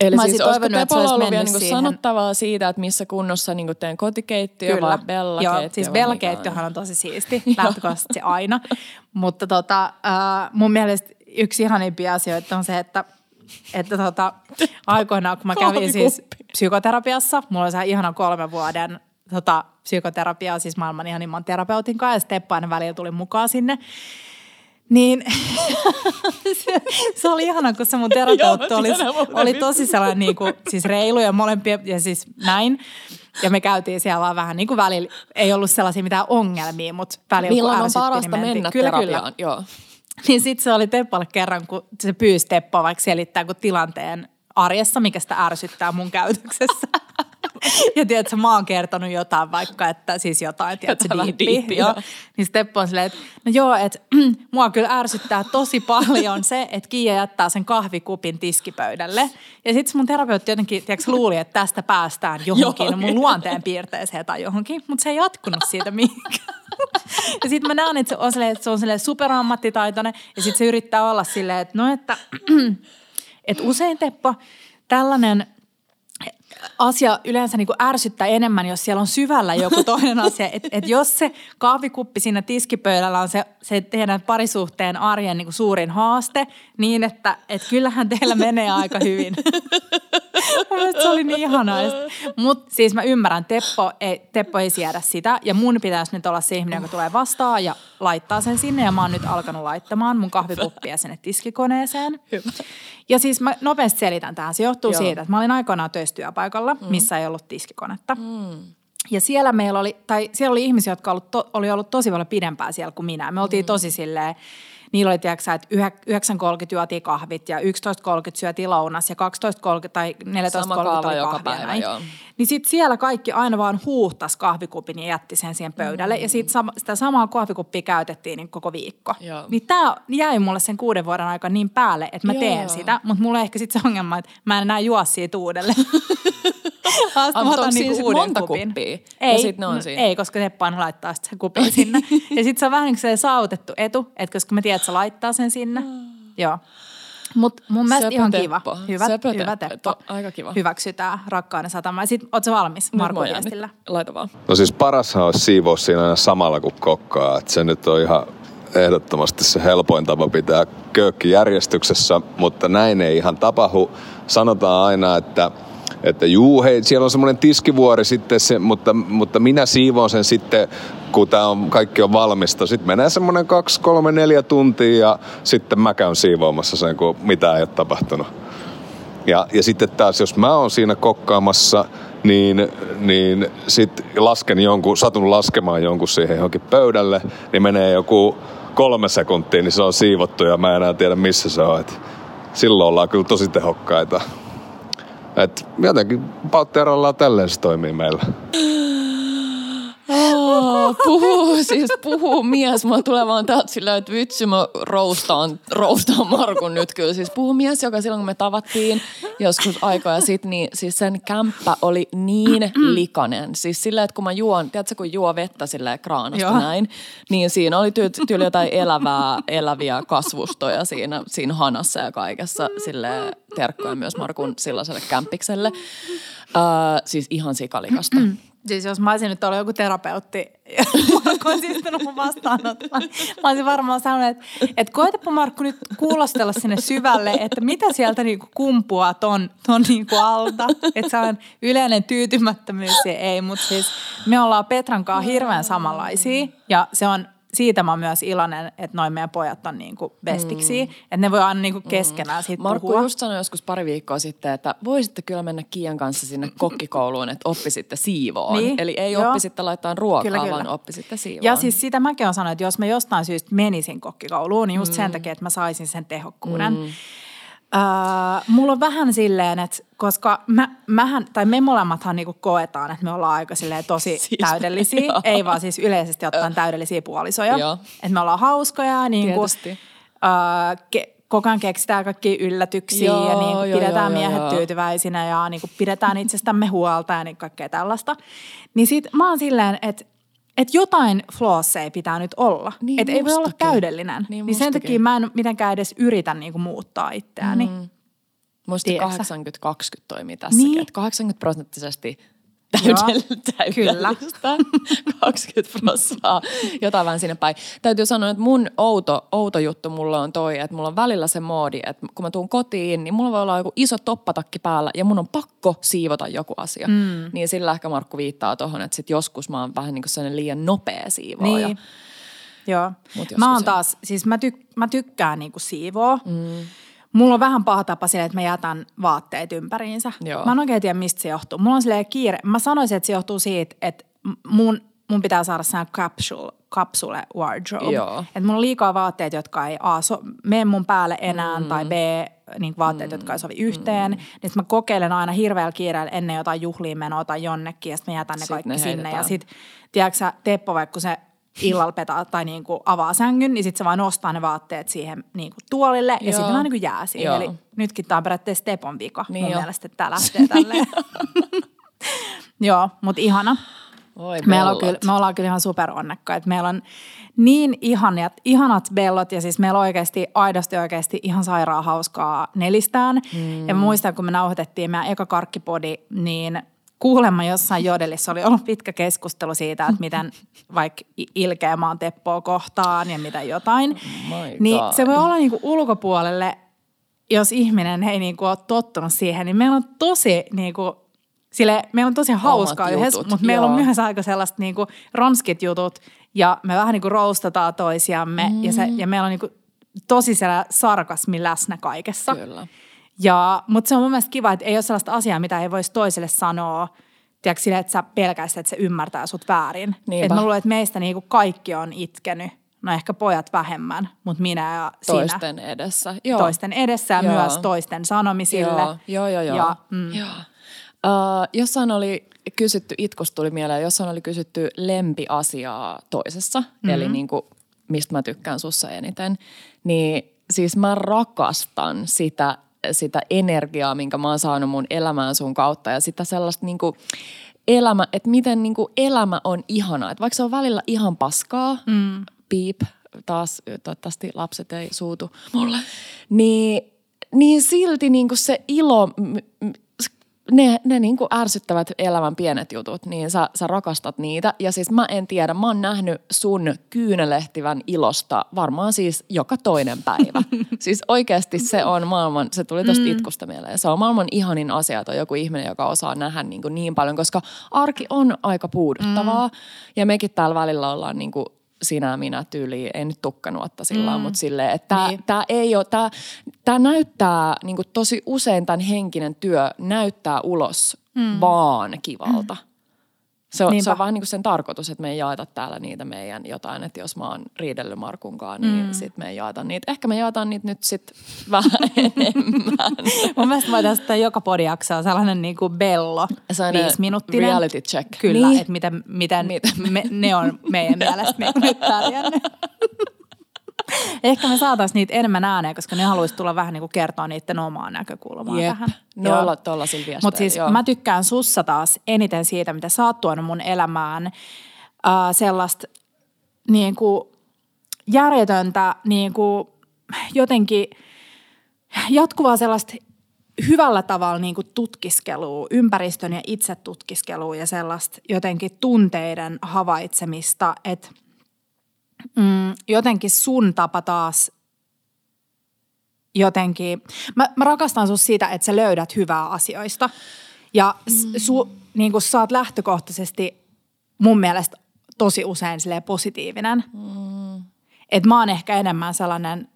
Eli Mä siis toivonut, että se Tepolla olisi ollut vielä siihen. sanottavaa siitä, että missä kunnossa niinku teidän kotikeittiö vai Bella Joo, keittiö siis Bella keittiöhän on tosi siisti, lähtökohtaisesti aina. Mutta tota, äh, mun mielestä yksi ihanimpia asioita on se, että että tota, aikoinaan, kun mä kävin siis psykoterapiassa, mulla oli se ihana kolmen vuoden tota, psykoterapia, siis maailman ihanimman terapeutin kanssa, ja Steppa aina välillä tuli mukaan sinne. Niin se, se, oli ihana, kun se mun terapeutti oli, oli tosi sellainen niin kuin, siis reilu ja molempia ja siis näin. Ja me käytiin siellä vaan vähän niin kuin välillä, ei ollut sellaisia mitään ongelmia, mutta välillä Milloin on ärsytti, parasta niin mennä kyllä, terapiaan? Kyllä. Joo. Niin sitten se oli Teppalle kerran, kun se pyysi Teppaa vaikka selittää kun tilanteen arjessa, mikä sitä ärsyttää mun käytöksessä. Ja tiedätkö, mä oon kertonut jotain vaikka, että siis jotain, tiedätkö, Jotain diippiä, Joo. Niin Steppo on silleen, että no joo, että mua kyllä ärsyttää tosi paljon se, että Kiia jättää sen kahvikupin tiskipöydälle. Ja sitten mun terapeutti jotenkin, tiedätkö, luuli, että tästä päästään johonkin, Joo. mun luonteen piirteeseen tai johonkin, mutta se ei jatkunut siitä mihinkään. Ja sitten mä näen, että se on, silleen, että se on silleen superammattitaitoinen ja sitten se yrittää olla silleen, että no että, että usein Teppo, tällainen asia yleensä niin kuin ärsyttää enemmän, jos siellä on syvällä joku toinen asia. Että et jos se kahvikuppi siinä tiskipöydällä on se, se teidän parisuhteen arjen niin kuin suurin haaste, niin että et kyllähän teillä menee aika hyvin. Se oli niin ihanaa. Mutta siis mä ymmärrän, Teppo ei, Teppo ei siedä sitä ja mun pitäisi nyt olla se ihminen, joka tulee vastaan ja laittaa sen sinne. Ja mä oon nyt alkanut laittamaan mun kahvikuppia sinne tiskikoneeseen. Hyvä. Ja siis mä nopeasti selitän tähän. Se johtuu Joo. siitä, että mä olin aikoinaan töissä työpaikalla, missä ei ollut tiskikonetta. Ja siellä meillä oli, tai siellä oli ihmisiä, jotka ollut to, oli ollut tosi paljon pidempään siellä kuin minä. Me oltiin tosi silleen, niillä oli tiedätkö että yhä- 9.30 juotiin kahvit ja 11.30 syötiin lounas ja 12.30 tai 14.30 Sama kaava oli joka kahvia. päivä, näin. joo. Niin sitten siellä kaikki aina vaan huuhtas kahvikupin ja jätti sen siihen pöydälle. Ja sit sama, sitä samaa kahvikuppia käytettiin niin koko viikko. Joo. Niin tämä jäi mulle sen kuuden vuoden aikana niin päälle, että mä Joo. teen sitä. Mutta mulla ehkä sitten se ongelma, että mä en enää juo siitä uudelleen. Ah, mä otan niinku sit uuden monta kupin. kuppia? Ja Ei, sit ne on no, siinä? ei, koska Teppa aina laittaa sitten sen kupin sinne. ja sitten se on vähän niin se saavutettu etu, että koska mä tiedän, että se laittaa sen sinne. Joo. Mutta mun mielestä Söpö ihan Teppo. kiva. Hyvä, Söpö hyvä Teppo. Teppo. Aika kiva. Hyväksytään rakkauden satama. Sitten ootko valmis Markun viestillä? Laita vaan. No siis parashan olisi siivoa siinä aina samalla kuin kokkaa. Että se nyt on ihan ehdottomasti se helpoin tapa pitää köökki järjestyksessä, mutta näin ei ihan tapahdu. Sanotaan aina, että että juu, hei, siellä on semmoinen tiskivuori sitten, se, mutta, mutta minä siivoon sen sitten, kun tää on, kaikki on valmista. Sitten menee semmoinen kaksi, kolme, neljä tuntia ja sitten mä käyn siivoamassa sen, kun mitään ei ole tapahtunut. Ja, ja sitten taas, jos mä oon siinä kokkaamassa, niin, niin sit lasken jonkun, satun laskemaan jonkun siihen johonkin pöydälle, niin menee joku kolme sekuntia, niin se on siivottu ja mä en enää tiedä missä se on. Et silloin ollaan kyllä tosi tehokkaita. Et jotenkin pautteerollaan tälleen se toimii meillä. Oh, puhuu, siis puhuu mies. Mulla tulee vaan täältä sillä, että vitsi mä roustaan, roustaan Markun nyt kyllä. Siis puhuu mies, joka silloin kun me tavattiin joskus aikoja sitten, niin siis sen kämppä oli niin likainen. Siis sillä, että kun mä juon, tiedätkö kun juo vettä silleen kraanasta Joo. näin, niin siinä oli tyy- tyyli jotain elävää, eläviä kasvustoja siinä, siinä hanassa ja kaikessa. Sille terkkoja myös Markun silloiselle kämppikselle. Öö, siis ihan sikalikasta. Siis jos mä olisin nyt ollut joku terapeutti Markku olisi istunut mun vastaanotolla, mä olisin varmaan sanonut, että, että koetapa Markku nyt kuulostella sinne syvälle, että mitä sieltä niinku kumpuaa ton, ton niinku alta. Että se on yleinen tyytymättömyys ja ei, mutta siis me ollaan Petran kanssa hirveän samanlaisia ja se on siitä mä oon myös iloinen, että noin meidän pojat on niinku bestiksi, mm. että ne voi aina niinku keskenään siitä Markku puhua. just sanoi joskus pari viikkoa sitten, että voisitte kyllä mennä Kiian kanssa sinne kokkikouluun, että oppisitte siivoon. Niin, Eli ei joo. oppisitte laittaa ruokaa, Kyllä, kyllä. vaan oppisitte siivoon. Ja siis sitä mäkin olen sanonut, että jos mä jostain syystä menisin kokkikouluun, niin just sen takia, että mä saisin sen tehokkuuden. Mm. Öö, mulla on vähän silleen, että koska mä, mähän, tai me molemmathan niinku koetaan, että me ollaan aika silleen tosi Siis, täydellisiä. joo. Ei vaan siis yleisesti ottaen täydellisiä puolisoja. Että me ollaan hauskoja, niin kuin, öö, ke, koko ajan keksitään kaikki yllätyksiä Joo, ja niin kuin joo, pidetään joo, miehet joo. tyytyväisinä ja niin kuin pidetään itsestämme huolta ja niin kaikkea tällaista. Niin sit mä oon silleen, että että jotain flosseja pitää nyt olla. Niin, että ei voi olla täydellinen. Niin, Niin, sen takia mä en mitenkään edes yritä niinku muuttaa itseäni. Mm. Musta Tiedätkö sä? 80-20 toimii tässäkin, Niin. että 80 prosenttisesti Joo, täydell- kyllä. täydellistä, 20 prosenttia jotain vähän sinne päin. Täytyy sanoa, että mun outo, outo juttu mulla on toi, että mulla on välillä se moodi, että kun mä tuun kotiin, niin mulla voi olla joku iso toppatakki päällä ja mun on pakko siivota joku asia. Mm. Niin sillä ehkä Markku viittaa tuohon, että sit joskus mä oon vähän niin kuin sellainen liian nopea siivoaja. Niin. Joo. Mä oon taas, siis mä, tyk, mä tykkään niinku siivoa. Mm. Mulla on vähän paha tapa silleen, että mä jätän vaatteet ympäriinsä. Joo. Mä en oikein tiedä, mistä se johtuu. Mulla on silleen kiire. Mä sanoisin, että se johtuu siitä, että mun, mun pitää saada sellainen capsule, capsule wardrobe. Joo. Että mulla on liikaa vaatteet, jotka ei A, so, mene mun päälle enää, mm. tai B, niin vaatteet, mm. jotka ei sovi yhteen. Mm. Niin mä kokeilen aina hirveällä kiireellä ennen jotain juhliin menoa tai jonnekin, ja sitten mä jätän ne Sit kaikki ne sinne. Ja heitetään. sit, tiedätkö sä, Teppo, vaikka kun se illalla petaa tai niinku avaa sängyn, niin sitten se vaan nostaa ne vaatteet siihen niinku tuolille ja sitten ne vaan niinku jää siihen. Joo. Eli nytkin tämä on periaatteessa Tepon vika Niin mun jo. mielestä, että tämä lähtee tälleen. Joo, mutta ihana. Oi Meillä on kyllä, me ollaan kyllä ihan superonnekkaita. Meillä on niin ihanat, ihanat bellot ja siis meillä on oikeasti aidosti oikeasti ihan sairaan hauskaa nelistään. Mm. Ja mä muistan, kun me nauhoitettiin meidän eka karkkipodi, niin kuulemma jossain jodelissa oli ollut pitkä keskustelu siitä, että miten vaikka ilkeä oon Teppoa kohtaan ja mitä jotain. my niin se voi olla niinku ulkopuolelle, jos ihminen ei niinku ole tottunut siihen, niin meillä on tosi niinku, sille, meillä on tosi hauskaa Omat yhdessä, mutta meillä on myös aika sellaista niinku ronskit jutut ja me vähän niinku roustataan toisiamme mm. ja, se, ja meillä on niinku tosi siellä sarkasmi läsnä kaikessa. Kyllä. Ja, mutta se on mun mielestä kiva, että ei ole sellaista asiaa, mitä ei voisi toiselle sanoa, tiedätkö, sille, että sä pelkäisit, että se ymmärtää sut väärin. Niinpä. Että mä luulen, että meistä niinku kaikki on itkenyt, no ehkä pojat vähemmän, mutta minä ja sinä Toisten edessä. Joo. toisten edessä ja Joo. myös toisten sanomisille. Joo, joo, joo. joo. Ja, mm, joo. Uh, jossain oli kysytty, itkusta tuli mieleen, jossain oli kysytty lempiasiaa toisessa, mm-hmm. eli niin kuin, mistä mä tykkään sussa eniten. Niin siis mä rakastan sitä, sitä energiaa, minkä mä oon saanut mun elämään sun kautta ja sitä sellaista niin kuin elämä, että miten niin kuin elämä on ihanaa. Että vaikka se on välillä ihan paskaa, mm. piip, taas toivottavasti lapset ei suutu mulle, niin, niin silti niin kuin se ilo, ne, ne niin kuin ärsyttävät elämän pienet jutut, niin sä, sä rakastat niitä. Ja siis mä en tiedä, mä oon nähnyt sun kyynelehtivän ilosta varmaan siis joka toinen päivä. siis oikeasti se on maailman, se tuli tosta itkusta mieleen. Se on maailman ihanin asia, että on joku ihminen, joka osaa nähdä niin, kuin niin paljon, koska arki on aika puuduttavaa. Ja mekin täällä välillä ollaan niin kuin sinä ja minä tyyliin, ei nyt tukkanuotta sillä mm. mutta silleen, että tämä Niin. tää ei ole, tämä tää näyttää niin tosi usein tämän henkinen työ näyttää ulos mm. vaan kivalta. Se on, se on vähän niin kuin sen tarkoitus, että me ei jaeta täällä niitä meidän jotain, että jos mä oon riidellyt Markunkaan, niin mm. sit me ei jaeta niitä. Ehkä me jaetaan niitä nyt sit vähän enemmän. Mun mielestä voitaisiin ottaa joka podijaksoa sellainen niin kuin bello, Sellainen viisiminuuttinen. reality check. Kyllä, Niin. että miten, miten Mit- me, ne on meidän mielestä niin nyt pärjännyt. Ehkä me saataisiin niitä enemmän ääneen, koska ne haluaisi tulla vähän niin kuin kertoa niiden omaa näkökulmaa Jep. tähän. Ne olla tuollaisilla viesteillä, Mutta siis joo. mä tykkään sussa taas eniten siitä, mitä sä oot tuonut mun elämään äh, sellaista niin kuin järjetöntä niin kuin jotenkin jatkuvaa sellaista hyvällä tavalla niin kuin tutkiskelua, ympäristön ja itse tutkiskelua ja sellaista jotenkin tunteiden havaitsemista, että mm, jotenkin sun tapa taas jotenkin, mä, mä rakastan sus siitä, että sä löydät hyvää asioista ja mm. su, niin kuin sä oot lähtökohtaisesti mun mielestä tosi usein silleen positiivinen. Mm. Että mä oon ehkä enemmän sellainen,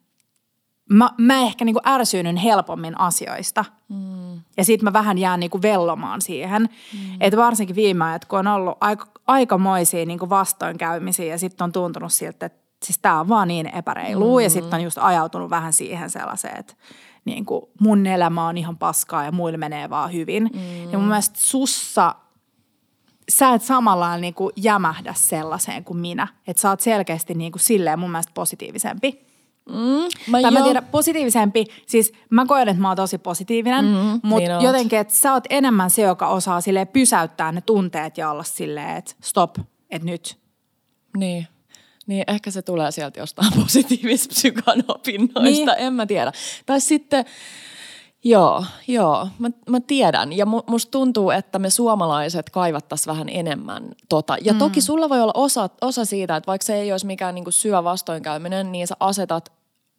mä, mä ehkä niinku ärsyynyn helpommin asioista. Mm. Ja sit mä vähän jään niinku vellomaan siihen. Mm. Että varsinkin viime ajat, kun on ollut aika, aikamoisia niinku vastoinkäymisiä ja sitten on tuntunut siltä, että siis tää on vaan niin epäreilu. Mm. Ja sitten on just ajautunut vähän siihen sellaiseen, että niin kuin mun elämä on ihan paskaa ja muille menee vaan hyvin. Mm. Ja mun mielestä sussa sä et samalla niin kuin jämähdä sellaiseen kuin minä. Että sä oot selkeästi niin kuin silleen mun mielestä positiivisempi. Mm, mä tai mä tiedän, positiivisempi, siis mä koen, että mä oon tosi positiivinen, Mm, mutta niin jotenkin, että sä oot enemmän se, joka osaa sille pysäyttää ne tunteet ja olla silleen, että stop, että nyt. Niin. Niin, ehkä se tulee sieltä jostain positiivispsykan opinnoista, Niin. en mä tiedä. Tai sitten, joo, joo, mä, mä tiedän. Ja mu, musta tuntuu, että me suomalaiset kaivattaisiin vähän enemmän tota. Ja mm. toki sulla voi olla osa, osa siitä, että vaikka se ei olisi mikään niinku syö vastoinkäyminen, niin sä asetat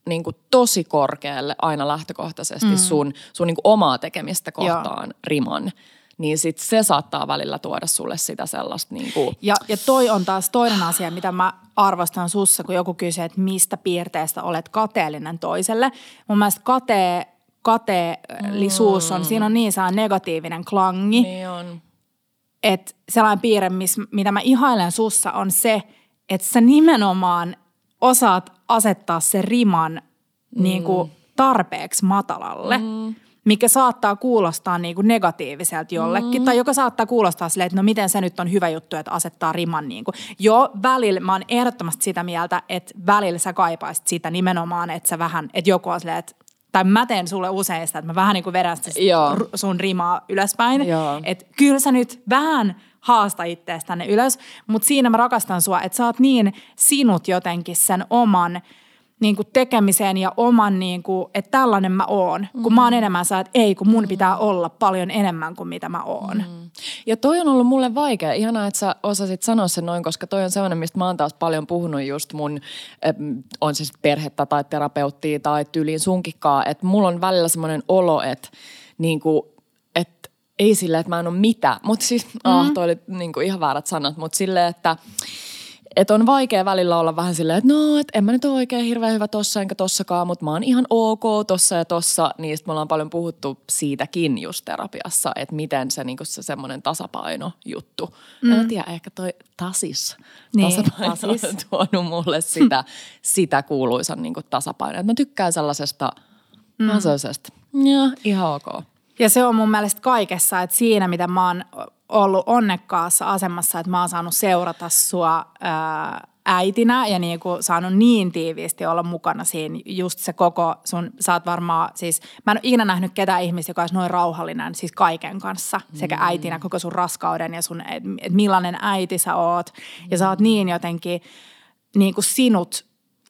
niinku tosi korkealle aina lähtökohtaisesti mm. sun, sun niinku omaa tekemistä kohtaan joo. riman. Niin sit se saattaa välillä tuoda sulle sitä sellaista niinku, Ja, ja toi on taas toinen asia, mitä mä arvostan sussa, kun joku kysyy, että mistä piirteestä olet kateellinen toiselle. Mun mielestä kate, kateellisuus on, siinä on niin saa negatiivinen klangi. niin on. että sellainen piirre, miss, mitä mä ihailen sussa, on se, että sä nimenomaan osaat asettaa sen riman mm. niin kuin tarpeeksi matalalle, mm. mikä saattaa kuulostaa niin kuin negatiiviselta jollekin, mm. tai joka saattaa kuulostaa silleen, että no miten se nyt on hyvä juttu, että asettaa riman niin kuin. Joo, välillä mä oon ehdottomasti sitä mieltä, että välillä sä kaipaisit sitä nimenomaan, että sä vähän, että joku on silleen, että tai mä teen sulle usein sitä, että mä vähän niin kuin vedän Joo. sun rimaa ylöspäin. Että kyllä sä nyt vähän haasta ittees tänne ylös, mutta siinä mä rakastan sua, että sä oot niin sinut jotenkin sen oman niin kuin tekemiseen ja oman, niin kuin, että tällainen mä oon. Kun mä oon enemmän sä, että ei, kun mun pitää olla paljon enemmän kuin mitä mä oon. Ja toi on ollut mulle vaikea. Ihanaa, että sä osasit sanoa sen noin, koska toi on sellainen, mistä mä oon taas paljon puhunut just mun, ähm, on sitten perhettä tai terapeuttia tai tyyliin sunkikkaa, että mulla on välillä semmoinen olo, että niinku, että ei sille, että mä en ole mitä. Mutta siis, mm. ah, toi oli niinku ihan väärät sanat, mutta silleen, että et on vaikea välillä olla vähän silleen, että no, et en mä nyt ole oikein hirveän hyvä tossa enkä tossakaan, mutta mä oon ihan ok tossa ja tossa. Niin sit me ollaan paljon puhuttu siitäkin just terapiassa, että miten se, niinku se semmoinen tasapaino juttu. Mm. En tiedä, ehkä toi tasis, Niin, tasapaino tasis. on tuonut mulle sitä, sitä kuuluisan niinku tasapainoa. Mä tykkään sellaisesta, mm. sellaisesta, ja ihan ok. Ja se on mun mielestä kaikessa, että siinä mitä mä oon ollut onnekkaassa asemassa, että mä oon saanut seurata sua ää, äitinä ja niin kuin saanut niin tiiviisti olla mukana siinä. Just se koko sun, sä oot varmaan siis, mä en ole ikinä nähnyt ketään ihmistä, joka olisi noin rauhallinen siis kaiken kanssa, sekä äitinä koko sun raskauden ja sun, että et millainen äiti sä oot. Ja sä oot niin jotenkin niin kuin sinut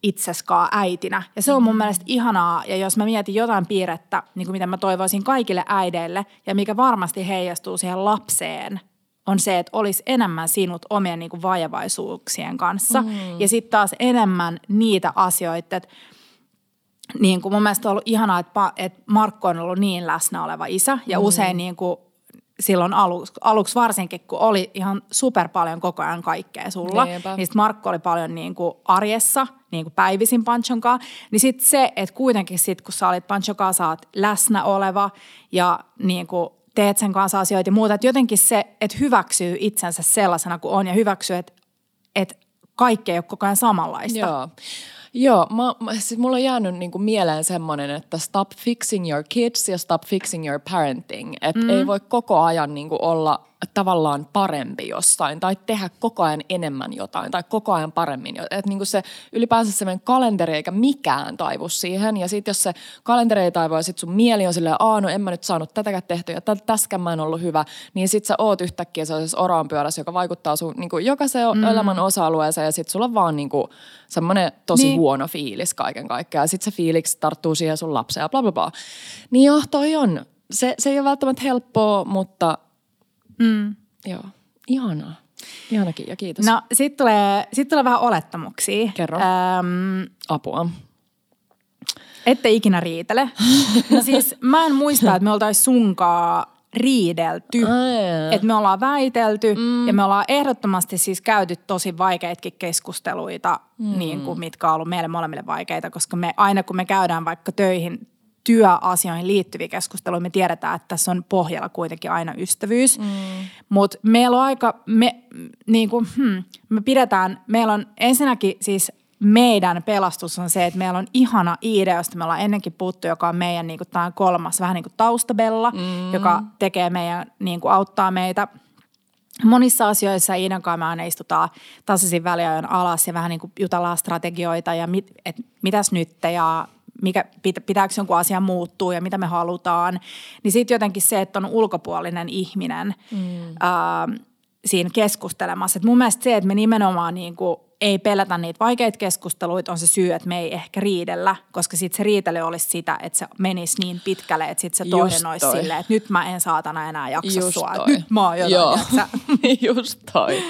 itseskaan äitinä. Ja se on mun mielestä ihanaa, ja jos mä mietin jotain piirrettä, niin kuin mitä mä toivoisin kaikille äideille, ja mikä varmasti heijastuu siihen lapseen, on se, että olisi enemmän sinut omien niin kuin vajavaisuuksien kanssa. Mm. Ja sitten taas enemmän niitä asioita, että niin kuin mun mielestä on ollut ihanaa, että Markko on ollut niin läsnä oleva isä, ja mm. usein niin kuin silloin aluksi, aluksi varsinkin, kun oli ihan super paljon koko ajan kaikkea sulla, Niinpä. niin sit Markko oli paljon niin kuin arjessa, niin kuin päivisin Panchon kanssa, niin sitten se, että kuitenkin sit, kun sä olit Panchon kanssa, sä oot läsnä oleva ja niin kuin teet sen kanssa asioita ja muuta, että jotenkin se, että hyväksyy itsensä sellaisena kuin on ja hyväksyy, että, että kaikki ei ole koko ajan samanlaista. Joo. Joo, mä, mä, siis mulla on jäänyt niinku mieleen semmoinen, että stop fixing your kids ja stop fixing your parenting. Että mm. ei voi koko ajan niinku olla tavallaan parempi jossain tai tehdä koko ajan enemmän jotain tai koko ajan paremmin. Että niinku se ylipäänsä semmoinen kalenteri eikä mikään taivu siihen. Ja sitten jos se kalenteri ei taivu ja sit sun mieli on silleen, aa no en mä nyt saanut tätäkään tehtyä ja tä- tässäkään mä en ollut hyvä, niin sit sä oot yhtäkkiä sellaisessa oraanpyörässä, joka vaikuttaa sun niinku jokaiseen mm. elämän osa-alueeseen ja sit sulla on vaan niinku semmoinen tosi Niin. niin. huono fiilis kaiken kaikkiaan. Ja sit se fiiliksi tarttuu siihen sun lapseen ja bla bla bla. Niin joo, toi on. Se, se ei ole välttämättä helppoa, mutta Mm. joo, ihanaa. Ihanakin ja kiitos. No sitten tulee, sit tulee vähän olettamuksia. Kerro. Öm, Apua. ette ikinä riitele. No siis mä en muista, että me oltaisiin sunkaa riidelty. Että me ollaan väitelty mm. ja me ollaan ehdottomasti siis käyty tosi vaikeitkin keskusteluita, mm. niin kuin mitkä on ollut meille molemmille vaikeita, koska me aina kun me käydään vaikka töihin, työasioihin liittyviä keskusteluja, me tiedetään, että tässä on pohjalla kuitenkin aina ystävyys. Mm. Mutta meillä on aika, me, niin kuin, hmm, me pidetään, meillä on ensinnäkin siis meidän pelastus on se, että meillä on ihana Iide, josta me ollaan ennenkin puhuttu, joka on meidän niin kuin, tämä kolmas vähän niin kuin taustabella, mm. joka tekee meidän, niin kuin, auttaa meitä monissa asioissa Iidan kanssa me aina istutaan tasaisin väliajoin alas ja vähän niin kuin jutellaan strategioita ja mit, et mitäs nyt ja mikä, pitääkö jonkun asian muuttuu ja mitä me halutaan. Niin sitten jotenkin se, että on ulkopuolinen ihminen mm. ää, siinä keskustelemassa. Et mun mielestä se, että me nimenomaan niin kuin ei pelätä niitä vaikeita keskusteluita, on se syy, että me ei ehkä riidellä, koska sitten se riitely olisi sitä, että se menisi niin pitkälle, että sitten se toinen olisi silleen, että nyt mä en saatana enää jaksa Just sua, toi. nyt mä oon jotain, Joo. Just toi.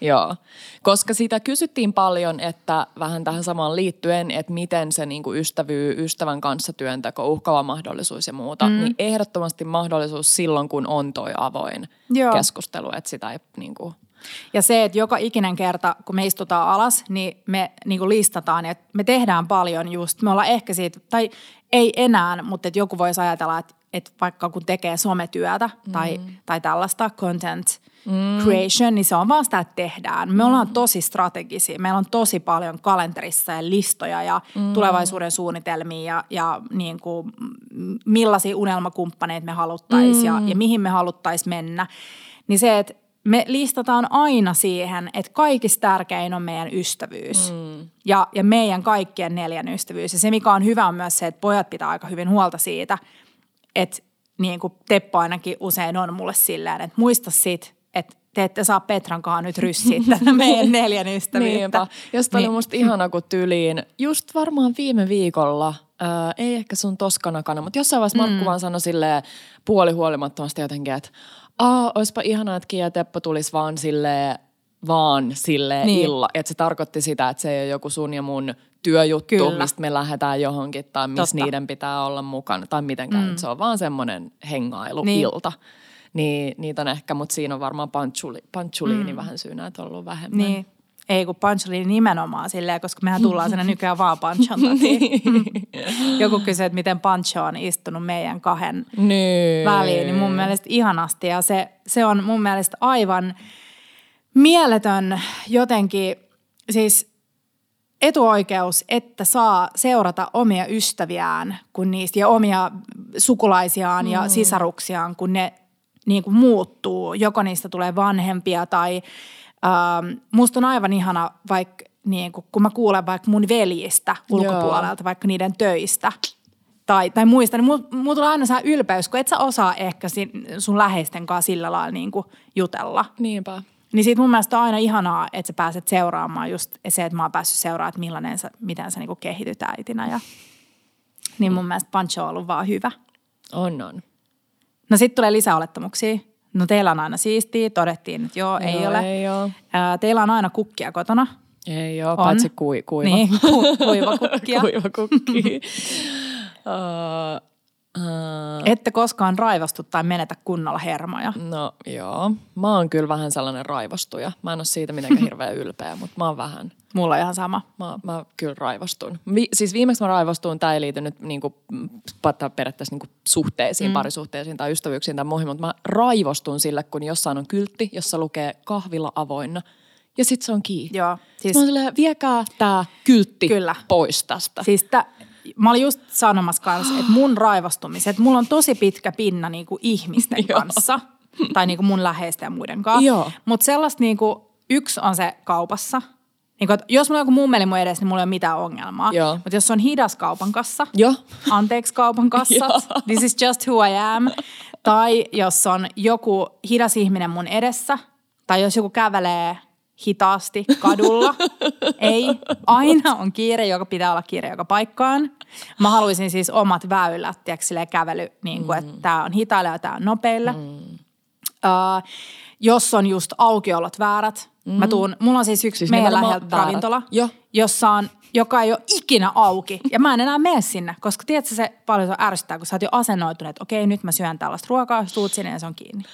Joo, koska sitä kysyttiin paljon, että vähän tähän samaan liittyen, että miten se niin kuin ystävyy, ystävän kanssa työnteko, uhkava mahdollisuus ja muuta, mm. niin ehdottomasti mahdollisuus silloin, kun on toi avoin Joo. keskustelu, että sitä ei niin kuin ja se, että joka ikinen kerta, kun me istutaan alas, niin me niin kuin listataan, että me tehdään paljon just, me ollaan ehkä siitä, tai ei enää, mutta että joku voisi ajatella, että, että vaikka kun tekee sometyötä mm. tai, tai tällaista content mm. creation, niin se on vaan sitä, että tehdään. Me ollaan mm. tosi strategisia, meillä on tosi paljon kalenterissa ja listoja ja mm. tulevaisuuden suunnitelmia ja, ja niin kuin, millaisia unelmakumppaneita me haluttaisiin mm. ja, ja mihin me haluttaisiin mennä. Niin se, että me listataan aina siihen, että kaikista tärkein on meidän ystävyys. Mm. Ja, ja meidän kaikkien neljän ystävyys. Ja se, mikä on hyvä, on myös se, että pojat pitää aika hyvin huolta siitä, että niin kuin Teppo ainakin usein on mulle silleen, että muista sit, että te ette saa Petrankaan nyt ryssiä tätä meidän neljän ystävyyttä. Niinpä. Josta niin. oli musta ihana, kun tyliin just varmaan viime viikolla, ää, ei ehkä sun toskanakana, mutta jossain vaiheessa Markku mm. vaan sanoi silleen puolihuolimattomasti jotenkin, että aa, olisipa ihanaa, että Kia Teppo tulisi vaan silleen, vaan sille niin. illa. Että se tarkoitti sitä, että se ei ole joku sun ja mun työjuttu, Kyllä. mistä me lähdetään johonkin tai missä niiden pitää olla mukana tai mitenkään. Mm. Se on vaan semmoinen hengailu niin. ilta. Niin, niitä on ehkä, mutta siinä on varmaan panchuliini mm. vähän syynä, että on ollut vähemmän. Niin. Ei, kun oli nimenomaan silleen, koska mehän tullaan sinne nykyään vaan Panchon niin. Joku kysyy, että miten Pancho on istunut meidän kahden niin. väliin, niin mun mielestä ihanasti. Ja se, se on mun mielestä aivan mieletön jotenkin, siis etuoikeus, että saa seurata omia ystäviään kun niistä, ja omia sukulaisiaan mm. ja sisaruksiaan, kun ne niin kuin muuttuu. Joko niistä tulee vanhempia tai Ähm, musta on aivan ihana, vaikka niin kun, kun mä kuulen vaikka mun veljistä ulkopuolelta, Joo. vaikka niiden töistä tai, tai muista, niin mulla mul tulee aina saa ylpeys, kun et sä osaa ehkä sun läheisten kanssa sillä lailla niin kuin jutella. Niinpä. Niin siitä mun mielestä on aina ihanaa, että sä pääset seuraamaan just se, että mä oon päässyt seuraamaan, että millainen sä, miten sä niin kehityt äitinä. Ja, niin mun mielestä Pancho on ollut vaan hyvä. On, on. No sitten tulee lisäolettamuksia. No teillä on aina siistiä, todettiin, että joo, ei joo, ole. Ei ole. Ää, teillä on aina kukkia kotona. Ei ole, on. paitsi kui, kuiva. Niin, ku, kuiva kukkia. kuiva kukki. uh, Uh, Ette koskaan raivastu tai menetä kunnolla hermoja. No joo. Mä oon kyllä vähän sellainen raivostuja. Mä en ole siitä mitenkään hirveän ylpeä, mutta mä oon vähän. Mulla on ihan sama. Mä, mä kyllä raivostun. Vi, siis viimeksi mä raivostuin, tää ei liity nyt niinku, periaatteessa niinku suhteisiin, mm. parisuhteisiin tai ystävyyksiin tai muihin, mutta mä raivostun sille, kun jossain on kyltti, jossa lukee kahvilla avoinna. Ja sit se on kiinni. Joo. Siis... Mä oon silleen, viekää tää kyltti Kyllä. pois tästä. Siis tä, mä olin just sanomassa kanssa, että mun raivostumiset, mulla on tosi pitkä pinna niin kuin ihmisten kanssa. tai niin kuin mun läheisten ja muiden kanssa. Mutta sellaista niin kuin, yksi on se kaupassa. Niin kuin, jos mulla on joku mummeli mun edessä, niin mulla ei ole mitään ongelmaa. Mutta jos on hidas kaupan kassa, Joo. anteeksi kaupan kassat, this is just who I am. Tai jos on joku hidas ihminen mun edessä, tai jos joku kävelee hitaasti kadulla. Ei, aina on kiire, joka pitää olla kiire joka paikkaan. Mä haluaisin siis omat väylät, tiedätkö, kävely, niin kuin, mm. että tämä on hitailla ja tämä on nopeilla. Mm. Uh, jos on just aukiolot väärät. Mm. Mä tuun, mulla on siis yksi siis meidän läheltä ravintola, jo. jossa on joka ei ole ikinä auki. Ja mä en enää mene sinne, koska tiedätkö se paljon se ärsyttää, kun sä oot jo asennoitunut, että okei, nyt mä syön tällaista ruokaa, tuut sinne ja se on kiinni.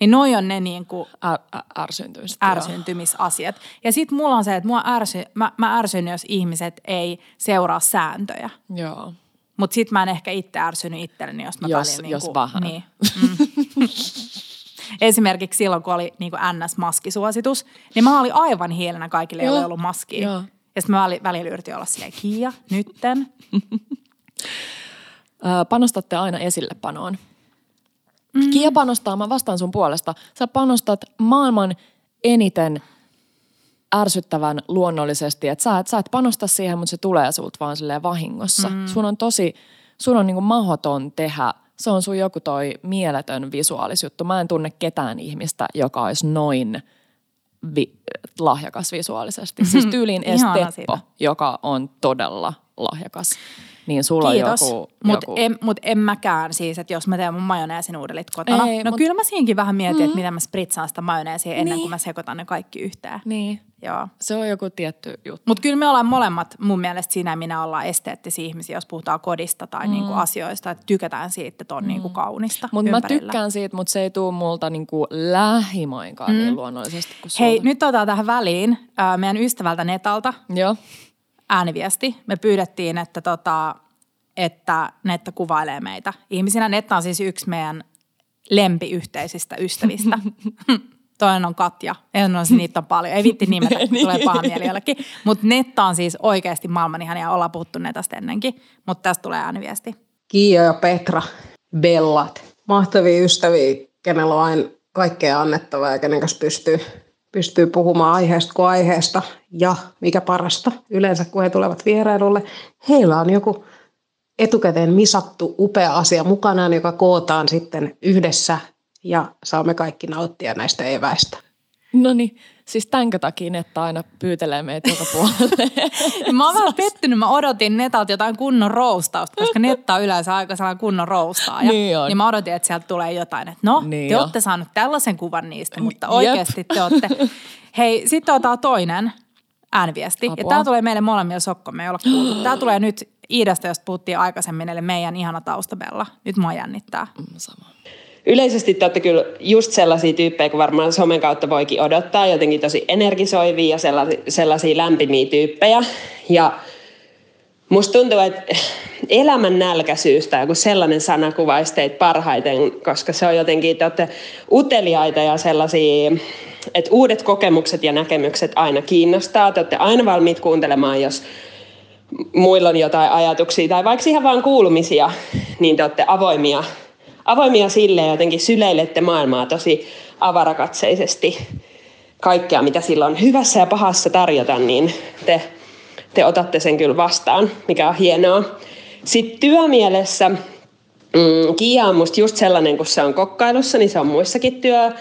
Niin noi on ne niin kuin ä, ärsyntymiset, ärsyntymisasiat. Ja sitten mulla on se, että mua ärsy, mä, mä ärsyn, jos ihmiset ei seuraa sääntöjä. Joo. Mutta sitten mä en ehkä itse ärsynyt itselleni, jos mä jos, välillä... Jos niin kuin, vähän. Niin. Mm. Esimerkiksi silloin, kun oli niin kuin NS-maskisuositus, niin mä olin aivan hiilenä kaikille, joilla ei ollut maskia. Joo. Ja sitten mä välillä yritin olla silleen, Kiia, nytten. panostatte aina esillepanoon. Mm. Kia panostaa, mä vastaan sun puolesta. Sä panostat maailman eniten ärsyttävän luonnollisesti, että sä, et, sä et panosta siihen, mutta se tulee sulta vaan silleen vahingossa. Mm. Sun on tosi, sun on niinku mahdoton tehdä, se on sun joku toi mieletön visuaalisjuttu. Mä en tunne ketään ihmistä, joka olisi noin vi, lahjakas visuaalisesti. Siis tyyliin Esteppo, joka on todella lahjakas niin sulla Kiitos. on joku... Mutta joku... en, mut en mäkään siis, että jos mä teen mun majoneesin uudelit kotona. Ei, no mut... kyllä mä siinkin vähän mietin, mm. että miten mä spritsaan sitä majoneesia ennen niin. kuin mä sekoitan ne kaikki yhteen. Niin. Joo. Se on joku tietty juttu. Mutta kyllä me ollaan molemmat mun mielestä siinä ja minä ollaan esteettisiä ihmisiä, jos puhutaan kodista tai mm. niinku asioista. Että tykätään siitä, että on mm. niinku kaunista Mutta mä tykkään siitä, mutta se ei tule multa niinku lähimoinkaan niin mm. niin luonnollisesti kuin. Hei, nyt otetaan tähän väliin äh, meidän ystävältä Netalta. Joo ääniviesti. Me pyydettiin, että, tota, että Netta kuvailee meitä. Ihmisinä Netta on siis yksi meidän lempiyhteisistä ystävistä. Toinen on Katja. En ole niitä on paljon. Ei vitti nimetä, kun tulee paha mieli jollekin. Mutta Netta on siis oikeasti maailman ihania. Ollaan puhuttu Netasta ennenkin. Mutta tästä tulee ääniviesti. Kiia ja Petra, Bellat. Mahtavia ystäviä, kenellä on aina kaikkea annettavaa ja kenen kanssa pystyy pystyy puhumaan aiheesta kuin aiheesta ja mikä parasta, yleensä kun he tulevat vierailulle, heillä on joku etukäteen misattu upea asia mukanaan, joka kootaan sitten yhdessä ja saamme kaikki nauttia näistä eväistä. No niin, siis tänkö takia Netta aina pyytelee meitä joka puolelle. mä oon vähän pettynyt, mä odotin Netalta jotain kunnon roustausta, koska Netta on yleensä aika sellainen kunnon roustaaja. Niin, on. niin mä odotin, että sieltä tulee jotain, että no, niin te olette saanut tällaisen kuvan niistä, mutta oikeasti Jep. te olette. Hei, sitten otetaan toinen ääniviesti. Apua. Ja tämä tulee meille molemmille sokko, me ei olla kuultu. Tämä tulee nyt Iidasta, josta puhuttiin aikaisemmin, eli meidän ihana taustabella. Nyt mua jännittää. Mm, sama yleisesti te olette kyllä just sellaisia tyyppejä, kun varmaan somen kautta voikin odottaa, jotenkin tosi energisoivia ja sellaisia, sellaisia lämpimiä tyyppejä. Ja musta tuntuu, että elämän nälkäisyys tai joku sellainen sana kuvaisi teitä parhaiten, koska se on jotenkin, te olette uteliaita ja sellaisia, että uudet kokemukset ja näkemykset aina kiinnostaa. Te olette aina valmiit kuuntelemaan, jos muilla on jotain ajatuksia tai vaikka ihan vaan kuulumisia, niin te olette avoimia avoimia sille ja jotenkin syleilette maailmaa tosi avarakatseisesti. Kaikkea, mitä sillä on hyvässä ja pahassa tarjota, niin te, te otatte sen kyllä vastaan, mikä on hienoa. Sitten työmielessä mm, Kia on musta just sellainen, kun se on kokkailussa, niin se on muissakin työ,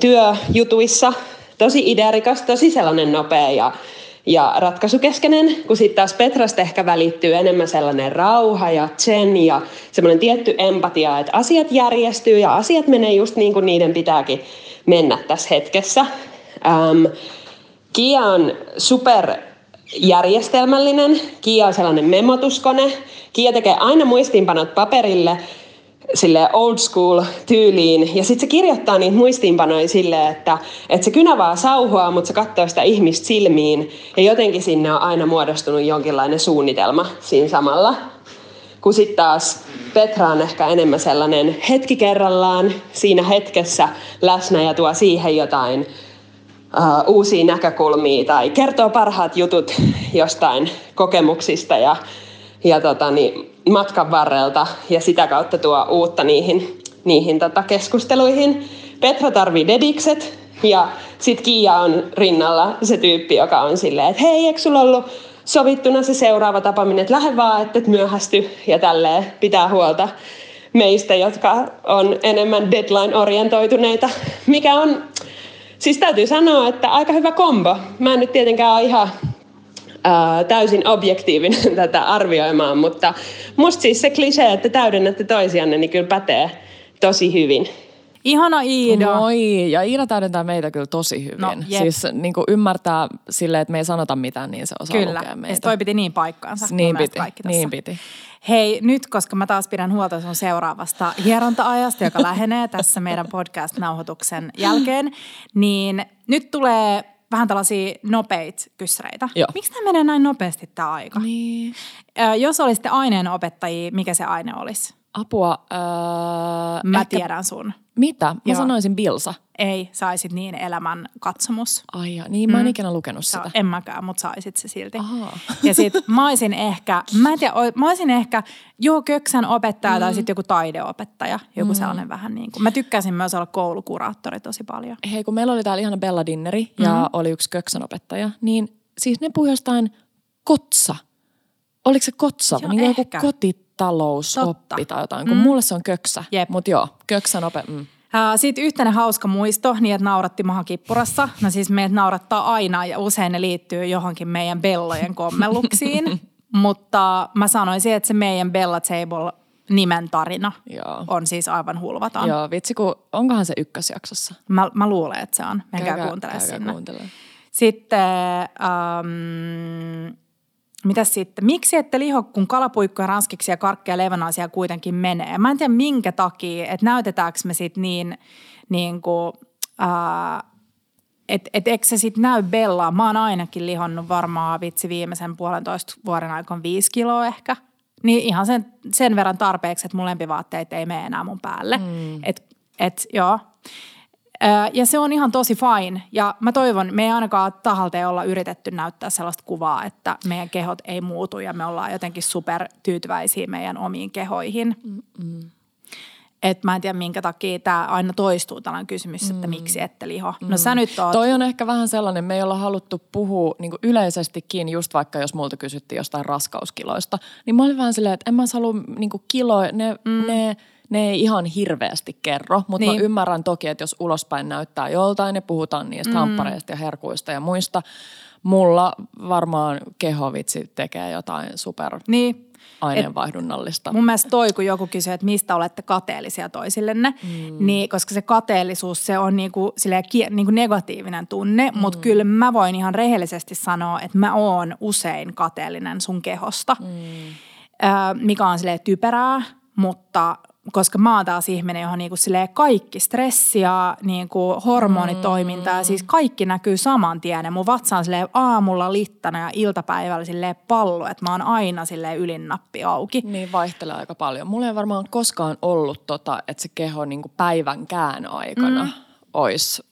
työjutuissa. Tosi idearikas, tosi sellainen nopea ja ja ratkaisukeskeinen, kun sitten taas Petrasta ehkä välittyy enemmän sellainen rauha ja zen ja semmoinen tietty empatia, että asiat järjestyy ja asiat menee just niin kuin niiden pitääkin mennä tässä hetkessä. Ähm, Kia on super järjestelmällinen. Kia on sellainen memotuskone. Kia tekee aina muistiinpanot paperille sille old school tyyliin. Ja sitten se kirjoittaa niitä muistiinpanoja silleen, että, että se kynä vaan sauhua, mutta se katsoo sitä ihmistä silmiin. Ja jotenkin sinne on aina muodostunut jonkinlainen suunnitelma siinä samalla. Kun sitten taas Petra on ehkä enemmän sellainen hetki kerrallaan siinä hetkessä läsnä ja tuo siihen jotain uh, uusia näkökulmia tai kertoo parhaat jutut jostain kokemuksista ja, ja tota, niin, matkan varrelta ja sitä kautta tuo uutta niihin, niihin tota keskusteluihin. Petra tarvii dedikset ja sitten Kiia on rinnalla se tyyppi, joka on silleen, että hei, eikö sulla ollut sovittuna se seuraava tapaaminen, että lähde vaan, että et myöhästy ja tälleen pitää huolta meistä, jotka on enemmän deadline-orientoituneita, mikä on, siis täytyy sanoa, että aika hyvä kombo. Mä en nyt tietenkään ole ihan täysin objektiivinen tätä arvioimaan, mutta musta siis se klisee, että täydennätte toisianne, niin kyllä pätee tosi hyvin. Ihana Iida. Moi, ja Iida täydentää meitä kyllä tosi hyvin. No, siis niin kuin ymmärtää silleen, että me ei sanota mitään, niin se osaa kyllä. lukea meitä. Kyllä, toi piti niin paikkaansa. Niin piti, niin piti. Hei, nyt koska mä taas pidän huolta sun seuraavasta hieronta-ajasta, joka lähenee tässä meidän podcast-nauhoituksen jälkeen, niin nyt tulee vähän tällaisia nopeita kyssäreitä. Joo. Miksi tämä menee näin nopeasti tämä aika? Niin. Ö, jos olisitte aineenopettajia, mikä se aine olisi? Apua. Öö, Mä ehkä, tiedän sun. Mitä? Mä Joo. sanoisin Bilsa. Ei, saisit niin elämän katsomus. Ai ja, niin mä en ikinä lukenut sitä. en mäkään, mutta saisit se silti. Ahaa. Ja sit mä olisin ehkä, mä en tiedä, mä olisin ehkä joo köksän opettaja mm. tai sitten joku taideopettaja. Joku mm. sellainen vähän niin kuin. Mä tykkäsin myös olla koulukuraattori tosi paljon. Hei, kun meillä oli täällä ihana Bella Dinneri ja Mhm. oli yksi köksänopettaja, niin siis ne puhui jostain kotsa. Oliko se kotsa? Joo, niin joku ehkä. Kotitalousoppi Totta. tai jotain, kun mm. mulle se on köksä. Jep. Mutta joo, köksän ope. Mm. Sitten yhtenä hauska muisto, niin että nauratti maha kippurassa. No siis meidät naurattaa aina ja usein ne liittyy johonkin meidän bellojen kommelluksiin. Mutta mä sanoisin, että se meidän Bella Table nimen tarina Joo. on siis aivan hulvaton. Joo, vitsi kun, onkohan se ykkösjaksossa? Mä, mä luulen, että se on. Menkää kuuntelemaan sinne. kuuntelemaan. Sitten, ähm, mitäs sitten? Miksi ette liho, kun kalapuikkoja, ranskiksi ja karkkeja ja kuitenkin menee? Mä en tiedä minkä takia, että näytetäänkö me sitten niin, niin kuin, että et, eikö se sitten näy Bellaa? Mä oon ainakin lihonnut varmaan vitsi viimeisen puolentoista vuoden aikana viisi kiloa ehkä. Niin ihan sen, sen verran tarpeeksi, että mun lempivaatteet ei mene enää mun päälle. Mm. Et, et, joo. Ja se on ihan tosi fine. Ja mä toivon, me ei ainakaan tahalteen olla yritetty näyttää sellaista kuvaa, että meidän kehot ei muutu ja me ollaan jotenkin super tyytyväisiä meidän omiin kehoihin. Et mä en tiedä, minkä takia tämä aina toistuu tällainen kysymys, että miksi ette liho. No sä nyt oot... Toi on ehkä vähän sellainen, me ei olla haluttu puhua niin yleisestikin, just vaikka jos multa kysyttiin jostain raskauskiloista, niin mä olin vähän silleen, että en mä halua niin kiloja, ne, mm. ne, ne ei ihan hirveästi kerro, mutta niin. Mä ymmärrän toki, että jos ulospäin näyttää joltain ja puhutaan niistä mm. hamppareista ja herkuista ja muista, mulla varmaan kehovitsi tekee jotain super Niin. aineenvaihdunnallista. Mun mielestä toi, kun joku kysyy, että mistä olette kateellisia toisillenne, mm. niin koska se kateellisuus, se on niinku, silleen, niinku negatiivinen tunne, mm. mutta kyllä mä voin ihan rehellisesti sanoa, että mä oon usein kateellinen sun kehosta, mm. ö, mikä on silleen typerää, mutta koska mä oon taas ihminen, johon niinku kaikki stressi ja niinku hormonitoiminta ja siis kaikki näkyy saman tien. Ja mun vatsa on aamulla littana ja iltapäivällä silleen pallo, että mä oon aina silleen ylinnappi auki. Niin vaihtelee aika paljon. Mulla ei varmaan koskaan ollut tota, että se keho niin päivän kään aikana mm. olisi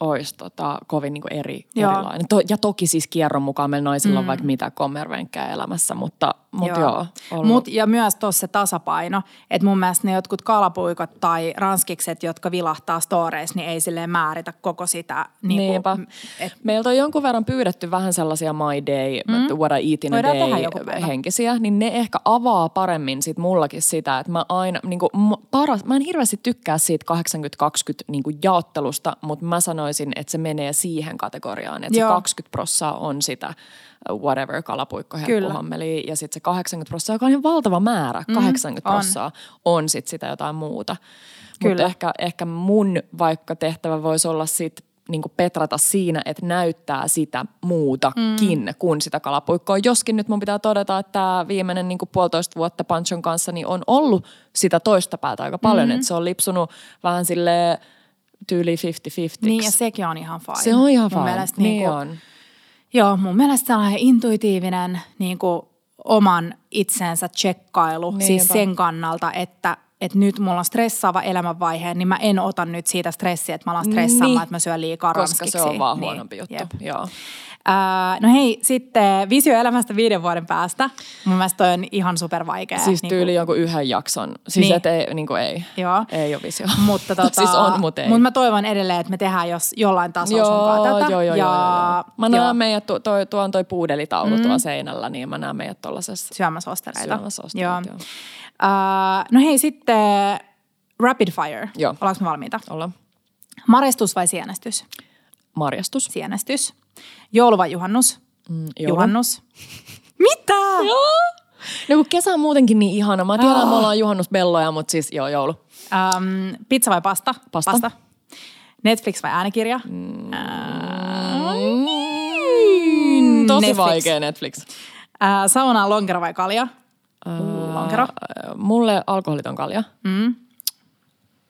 ois tota, kovin niin eri, Joo. erilainen. To, ja toki siis kierron mukaan meillä naisilla mm. on vaikka mitä kommervenkkää elämässä, mutta, mutta joo. joo ollut. Mut, ja myös tuossa se tasapaino, että mun mielestä ne jotkut kalapuikot tai ranskikset, jotka vilahtaa storeissa, niin ei silleen määritä koko sitä. Niin Niinpä. et, Meiltä on jonkun verran pyydetty vähän sellaisia my day, mm. what I eat in a Voidaan day henkisiä, niin ne ehkä avaa paremmin sit mullakin sitä, että mä aina, niin kuin, paras, mä en hirveästi tykkää siitä 80-20 niin kuin jaottelusta, mutta mä sanoisin, että se menee siihen kategoriaan, että Joo. se 20 prossaa on sitä uh, whatever kalapuikko herkkuhommeli ja sitten se 80 prossaa, joka on ihan valtava määrä, 80 on. prossaa on sitten sitä jotain muuta. Mutta ehkä, ehkä mun vaikka tehtävä voisi olla sit niin petrata siinä, että näyttää sitä muutakin mm. kuin sitä kalapuikkoa. Joskin nyt mun pitää todeta, että tämä viimeinen niin puolitoista vuotta Panchon kanssa niin on ollut sitä toista päätä aika paljon. Mm. Että se on lipsunut vähän sille tyyli 50-50. niin ja sekin on ihan fine. se on ihan mun fine. Mielestä niin niinku, on. Joo, mun mielestä sellainen intuitiivinen niin kuin oman itsensä tsekkailu, Niinpä. siis sen kannalta, että että nyt mulla on stressaava elämänvaihe, niin mä en ota nyt siitä stressiä, että mä alan stressaamaan, Niin. että mä syön liikaa Koska ranskiksi. se on vaan Niin, huonompi juttu. jep. Joo. No hei, sitten visio elämästä viiden vuoden päästä. Mun mielestä toi on ihan super vaikea. Siis niin tyyli jonkun yhden jakson. Siis Niin. et ei, niin kuin ei. Joo. Ei ole visio. Mutta tota, siis on, mutta ei. Mutta mä toivon edelleen, että me tehdään jos jollain tasolla Joo, sunkaan tätä. joo, joo, ja, joo, joo. Mä joo, näen meidät, tu, toi, tuo on toi puudelitaulu mm. tuolla seinällä, niin mä näen meidät tuollaisessa. syömässä ostereita. Syömässä ostereita, joo. Uh, no hei, sitten rapid fire. Joo. Ollaanko me valmiita? Olla Marestus vai sienestys? marjastus. Sienestys. Joulu vai juhannus? Mm, Juhannus. Mitä? Joo. No kun kesä on muutenkin niin ihana. Mä tiedän, että me ollaan juhannusbelloja, mutta siis joo, joulu. Um, pizza vai pasta? Pasta. pasta. Netflix vai äänikirja? Mm, Mm, tosi Netflix. vaikea Netflix. Uh, saunaa lonkero vai kalja? Lonkero. Äh, Mulle alkoholiton kalja.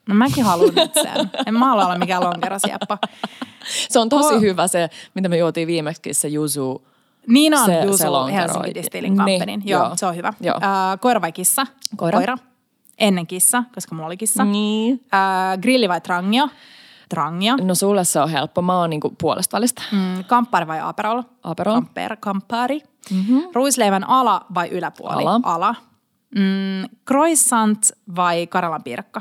No mäkin haluan nyt sen. En mä halua olla mikään lonkerosieppa. Se on tosi Oh. hyvä se, mitä me juotiin viimeksi, se juzu. Niin on, Se- Juuso se. Helsinki Distilling Niin, Company. Joo, joo. se on hyvä. Joo. Uh, koira vai kissa? Koira. Koira. Ennen kissa, koska mulla oli kissa. Niin. Äh, grilli vai trangio? Trangio. No sulle se on helppo. Mä oon niinku puolesta välistä. Mm, kamppari vai aperol? Aperol. Kamper, kamppari. Mm-hmm. Ruisleivän ala vai yläpuoli? Ala. ala. Mm, croissant vai Karjalan piirakka?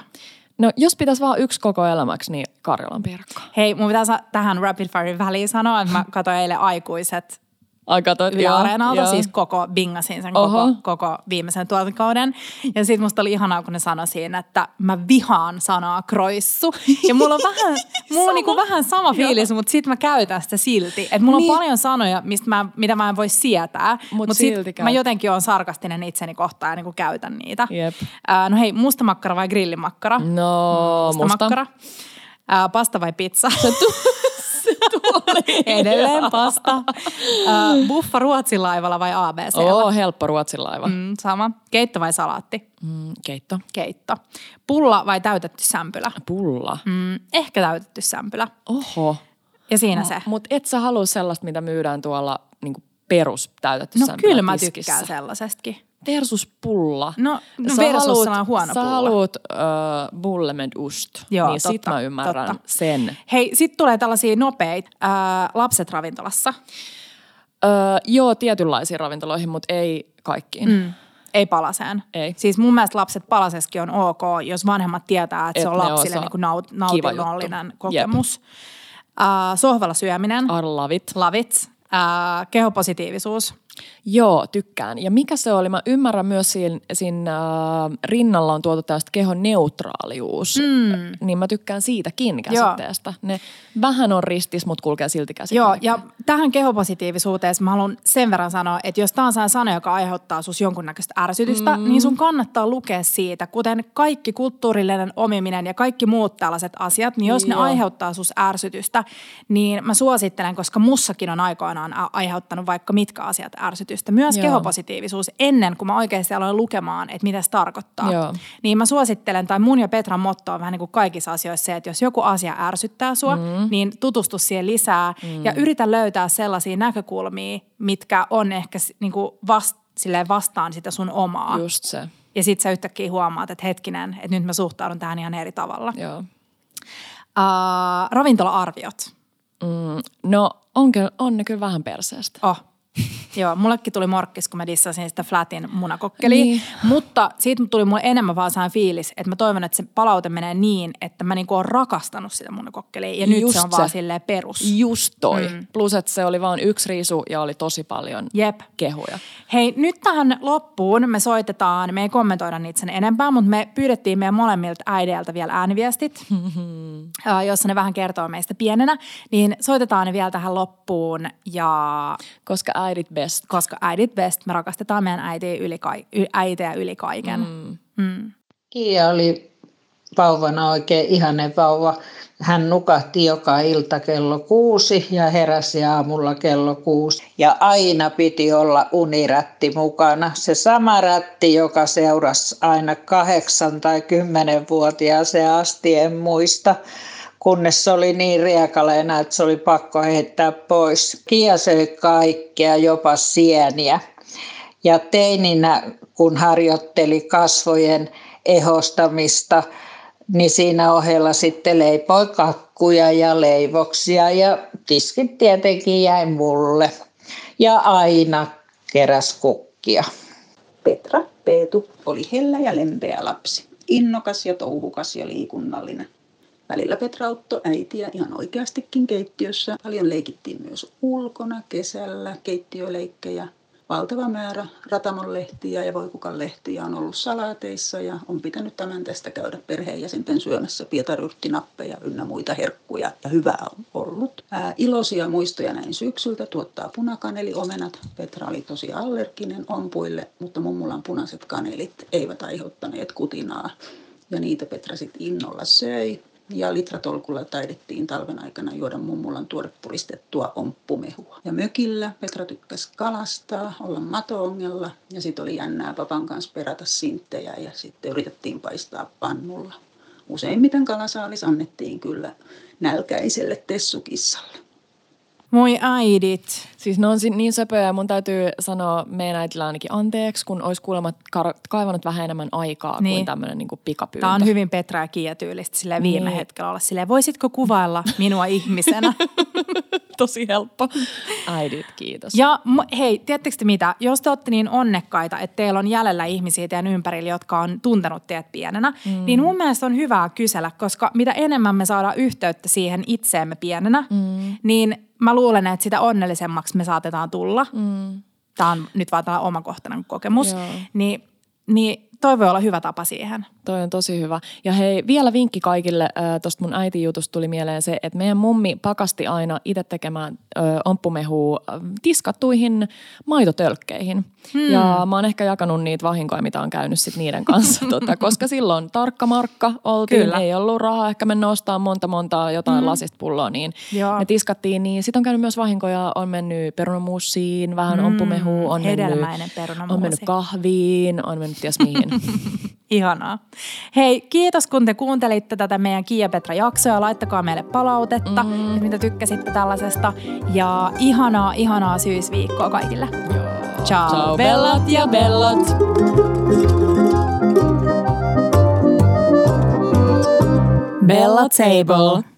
No jos pitäisi vaan yksi koko elämäksi, niin Karjalan piirakka. Hei, mun pitää tähän Rapid Fire väliin sanoa, että mä katsoin eilen aikuiset Ai kato, Yle Areenalta, joo. siis koko bingasin sen Oho. koko, koko viimeisen tuotantokauden. Ja sitten musta oli ihanaa, kun ne sanoi siinä, että mä vihaan sanaa kroissu. Ja mulla on vähän, mulla on niinku vähän sama fiilis, mutta sit mä käytän sitä silti. Että mulla Niin. on paljon sanoja, mistä mä, mitä mä en voi sietää. Mut mut sit käyt. mä jotenkin on sarkastinen itseni kohtaan ja niinku käytän niitä. Jep. Äh, no hei, mustamakkara vai grillimakkara? No, musta. Mustamakkara. Äh, pasta vai pizza? Edelleen pasta. Äh, buffa Ruotsin laivalla vai ABC? Oo, helppo Ruotsin laiva. Mm. Sama. Keitto vai salaatti? Mm, keitto. Keitto. Pulla vai täytetty sämpylä? Pulla. Mm, ehkä täytetty sämpylä. Oho. Ja siinä se. Mutta et sä halua sellaista, mitä myydään tuolla niinku perus täytetty No sämpylä kyllä mä tiskissä. tykkään sellaisestakin. Versus pulla. No, no Sä versus haluut- sellainen huono Sä pulla. haluat uh, bulle med ost. Joo, niin sit totta, mä ymmärrän totta. sen. Hei, sitten tulee tällaisia nopeita. Äh, lapset ravintolassa. Öö, joo, tietynlaisiin ravintoloihin, mutta ei kaikkiin. Mm. Ei palaseen. Ei. Siis mun mielestä lapset palaseskin on ok, jos vanhemmat tietää, että Et se on lapsille niin kuin naut, nautinnollinen kokemus. Äh, sohvalla syöminen. Arlavit. Lavit. Äh, kehopositiivisuus. Joo, tykkään. Ja mikä se oli? Mä ymmärrän myös siinä, siinä äh, rinnalla on tuotu tästä kehon neutraalius. Mm. Niin mä tykkään siitäkin käsitteestä. Ne vähän on ristis, mutta kulkee silti käsi. Joo, ja tähän kehopositiivisuuteen mä haluan sen verran sanoa, että jos tämä on sellainen sana, joka aiheuttaa sus jonkunnäköistä ärsytystä, mm. niin sun kannattaa lukea siitä, kuten kaikki kulttuurillinen omiminen ja kaikki muut tällaiset asiat, niin jos Joo. ne aiheuttaa sus ärsytystä, niin mä suosittelen, koska mussakin on aikoinaan aiheuttanut vaikka mitkä asiat ärsytystä. Myös Joo. kehopositiivisuus ennen kuin mä oikeasti aloin lukemaan, että mitä se tarkoittaa. Joo. Niin mä suosittelen, tai mun ja Petran motto on vähän niin kuin kaikissa asioissa se, että jos joku asia ärsyttää sua, mm. niin tutustu siihen lisää mm. ja yritä löytää sellaisia näkökulmia, mitkä on ehkä niin kuin vast, vastaan sitä sun omaa. Just se. Ja sit sä yhtäkkiä huomaat, että hetkinen, että nyt mä suhtaudun tähän ihan eri tavalla. Joo. Uh, ravintola-arviot. Mm, no, on, kyllä, on ne kyllä vähän perseestä. Oh. Joo, mullekin tuli morkkis, kun mä dissasin sitä Flatin munakokkeliä. Niin. Mutta siitä tuli mulle enemmän vaan sellainen fiilis, että mä toivon, että se palaute menee niin, että mä niinku oon rakastanut sitä munakokkelia. Ja nyt Just se on vaan se. silleen perus. Just toi. Mm. Plus, että se oli vain yksi riisu ja oli tosi paljon Jep. kehuja. Hei, nyt tähän loppuun me soitetaan, me ei kommentoida niitä sen enempää, mutta me pyydettiin meidän molemmilta äideiltä vielä ääniviestit, ää, jossa ne vähän kertoo meistä pienenä. Niin soitetaan ne vielä tähän loppuun ja Koska äidit best. Koska äidit best, me rakastetaan meidän äitiä yli, kai, y, äitiä yli kaiken. Mm. Mm. Kiia oli vauvana oikein ihanen vauva. Hän nukahti joka ilta kello kuusi ja heräsi aamulla kello kuusi. Ja aina piti olla unirätti mukana. Se sama rätti, joka seurasi aina kahdeksan tai kymmenen vuotiaaseen asti, en muista. Kunnes se oli niin riekaleena, että se oli pakko heittää pois. Kiia söi kaikkea, jopa sieniä. Ja teininä, kun harjoitteli kasvojen ehostamista, niin siinä ohella sitten leipoi kakkuja ja leivoksia ja tiskit tietenkin jäi mulle. Ja aina keräs kukkia. Petra, Peetu, oli hellä ja lempeä lapsi. Innokas ja touhukas ja liikunnallinen. Välillä Petra auttoi äitiä ihan oikeastikin keittiössä. Paljon leikittiin myös ulkona, kesällä, keittiöleikkejä. Valtava määrä ratamonlehtiä ja voikukan lehtiä on ollut salaateissa ja on pitänyt tämän tästä käydä perheenjäsenten syömässä pietaryrttinappeja ynnä muita herkkuja ja hyvää on ollut. Ää, iloisia muistoja näin syksyltä tuottaa punakaneliomenat. Petra oli tosi allerginen ompuille, mutta mummulan punaiset kanelit eivät aiheuttaneet kutinaa ja niitä Petra sitten innolla söi. Ja litratolkulla taidettiin talven aikana juoda mummulan tuorepuristettua omppumehua. Ja mökillä Petra tykkäsi kalastaa, olla matoongella ja sitten oli jännää papan kanssa perata sinttejä ja sitten yritettiin paistaa pannulla. Useimmiten kalasaalis annettiin kyllä nälkäiselle tessukissalle. Moi äidit. Siis ne on niin söpöjä mun täytyy sanoa meidän äitillä ainakin anteeksi, kun olisi kuulemma kar- kaivannut vähän enemmän aikaa niin. Kuin tämmöinen niin pikapyyntö. Tämä on hyvin Petra ja Kiia tyylistä silleen viime Niin. hetkellä olla silleen, voisitko kuvailla minua ihmisenä? tosi helppo. Äidit, kiitos. Ja hei, tiedättekö te mitä? Jos te olette niin onnekkaita, että teillä on jäljellä ihmisiä teidän ympärillä, jotka on tuntenut teidät pienenä, mm. niin mun mielestä on hyvä kysellä, koska mitä enemmän me saadaan yhteyttä siihen itseemme pienenä, mm. niin mä luulen, että sitä onnellisemmaksi me saatetaan tulla. Mm. Tämä on nyt vaan tällainen omakohtainen kokemus. Joo. Niin, niin toi voi olla hyvä tapa siihen. Toi on tosi hyvä. Ja hei, vielä vinkki kaikille. Tuosta mun äitin jutusta tuli mieleen se, että meidän mummi pakasti aina itse tekemään ö, omppumehua tiskattuihin maitotölkkeihin. Hmm. Ja mä oon ehkä jakanut niitä vahinkoja, mitä on käynyt sit niiden kanssa, tota, koska silloin tarkka markka oltiin, Kyllä. ei ollut rahaa ehkä mennä ostaa monta monta jotain hmm. lasista pulloa, niin Joo. me tiskattiin. Niin sitten on käynyt myös vahinkoja, on mennyt perunamussiin, vähän hmm. omppumehuun, on hedelmäinen mennyt, on mennyt kahviin, on mennyt ties mihin. Ihanaa. Hei, kiitos kun te kuuntelitte tätä meidän Kiia Petra jaksoa. Laittakaa meille palautetta, mm. että mitä tykkäsitte tällaisesta. Ja ihanaa, ihanaa syysviikkoa kaikille. Joo. Ciao. Ciao bellat ja bellat! Bella Table.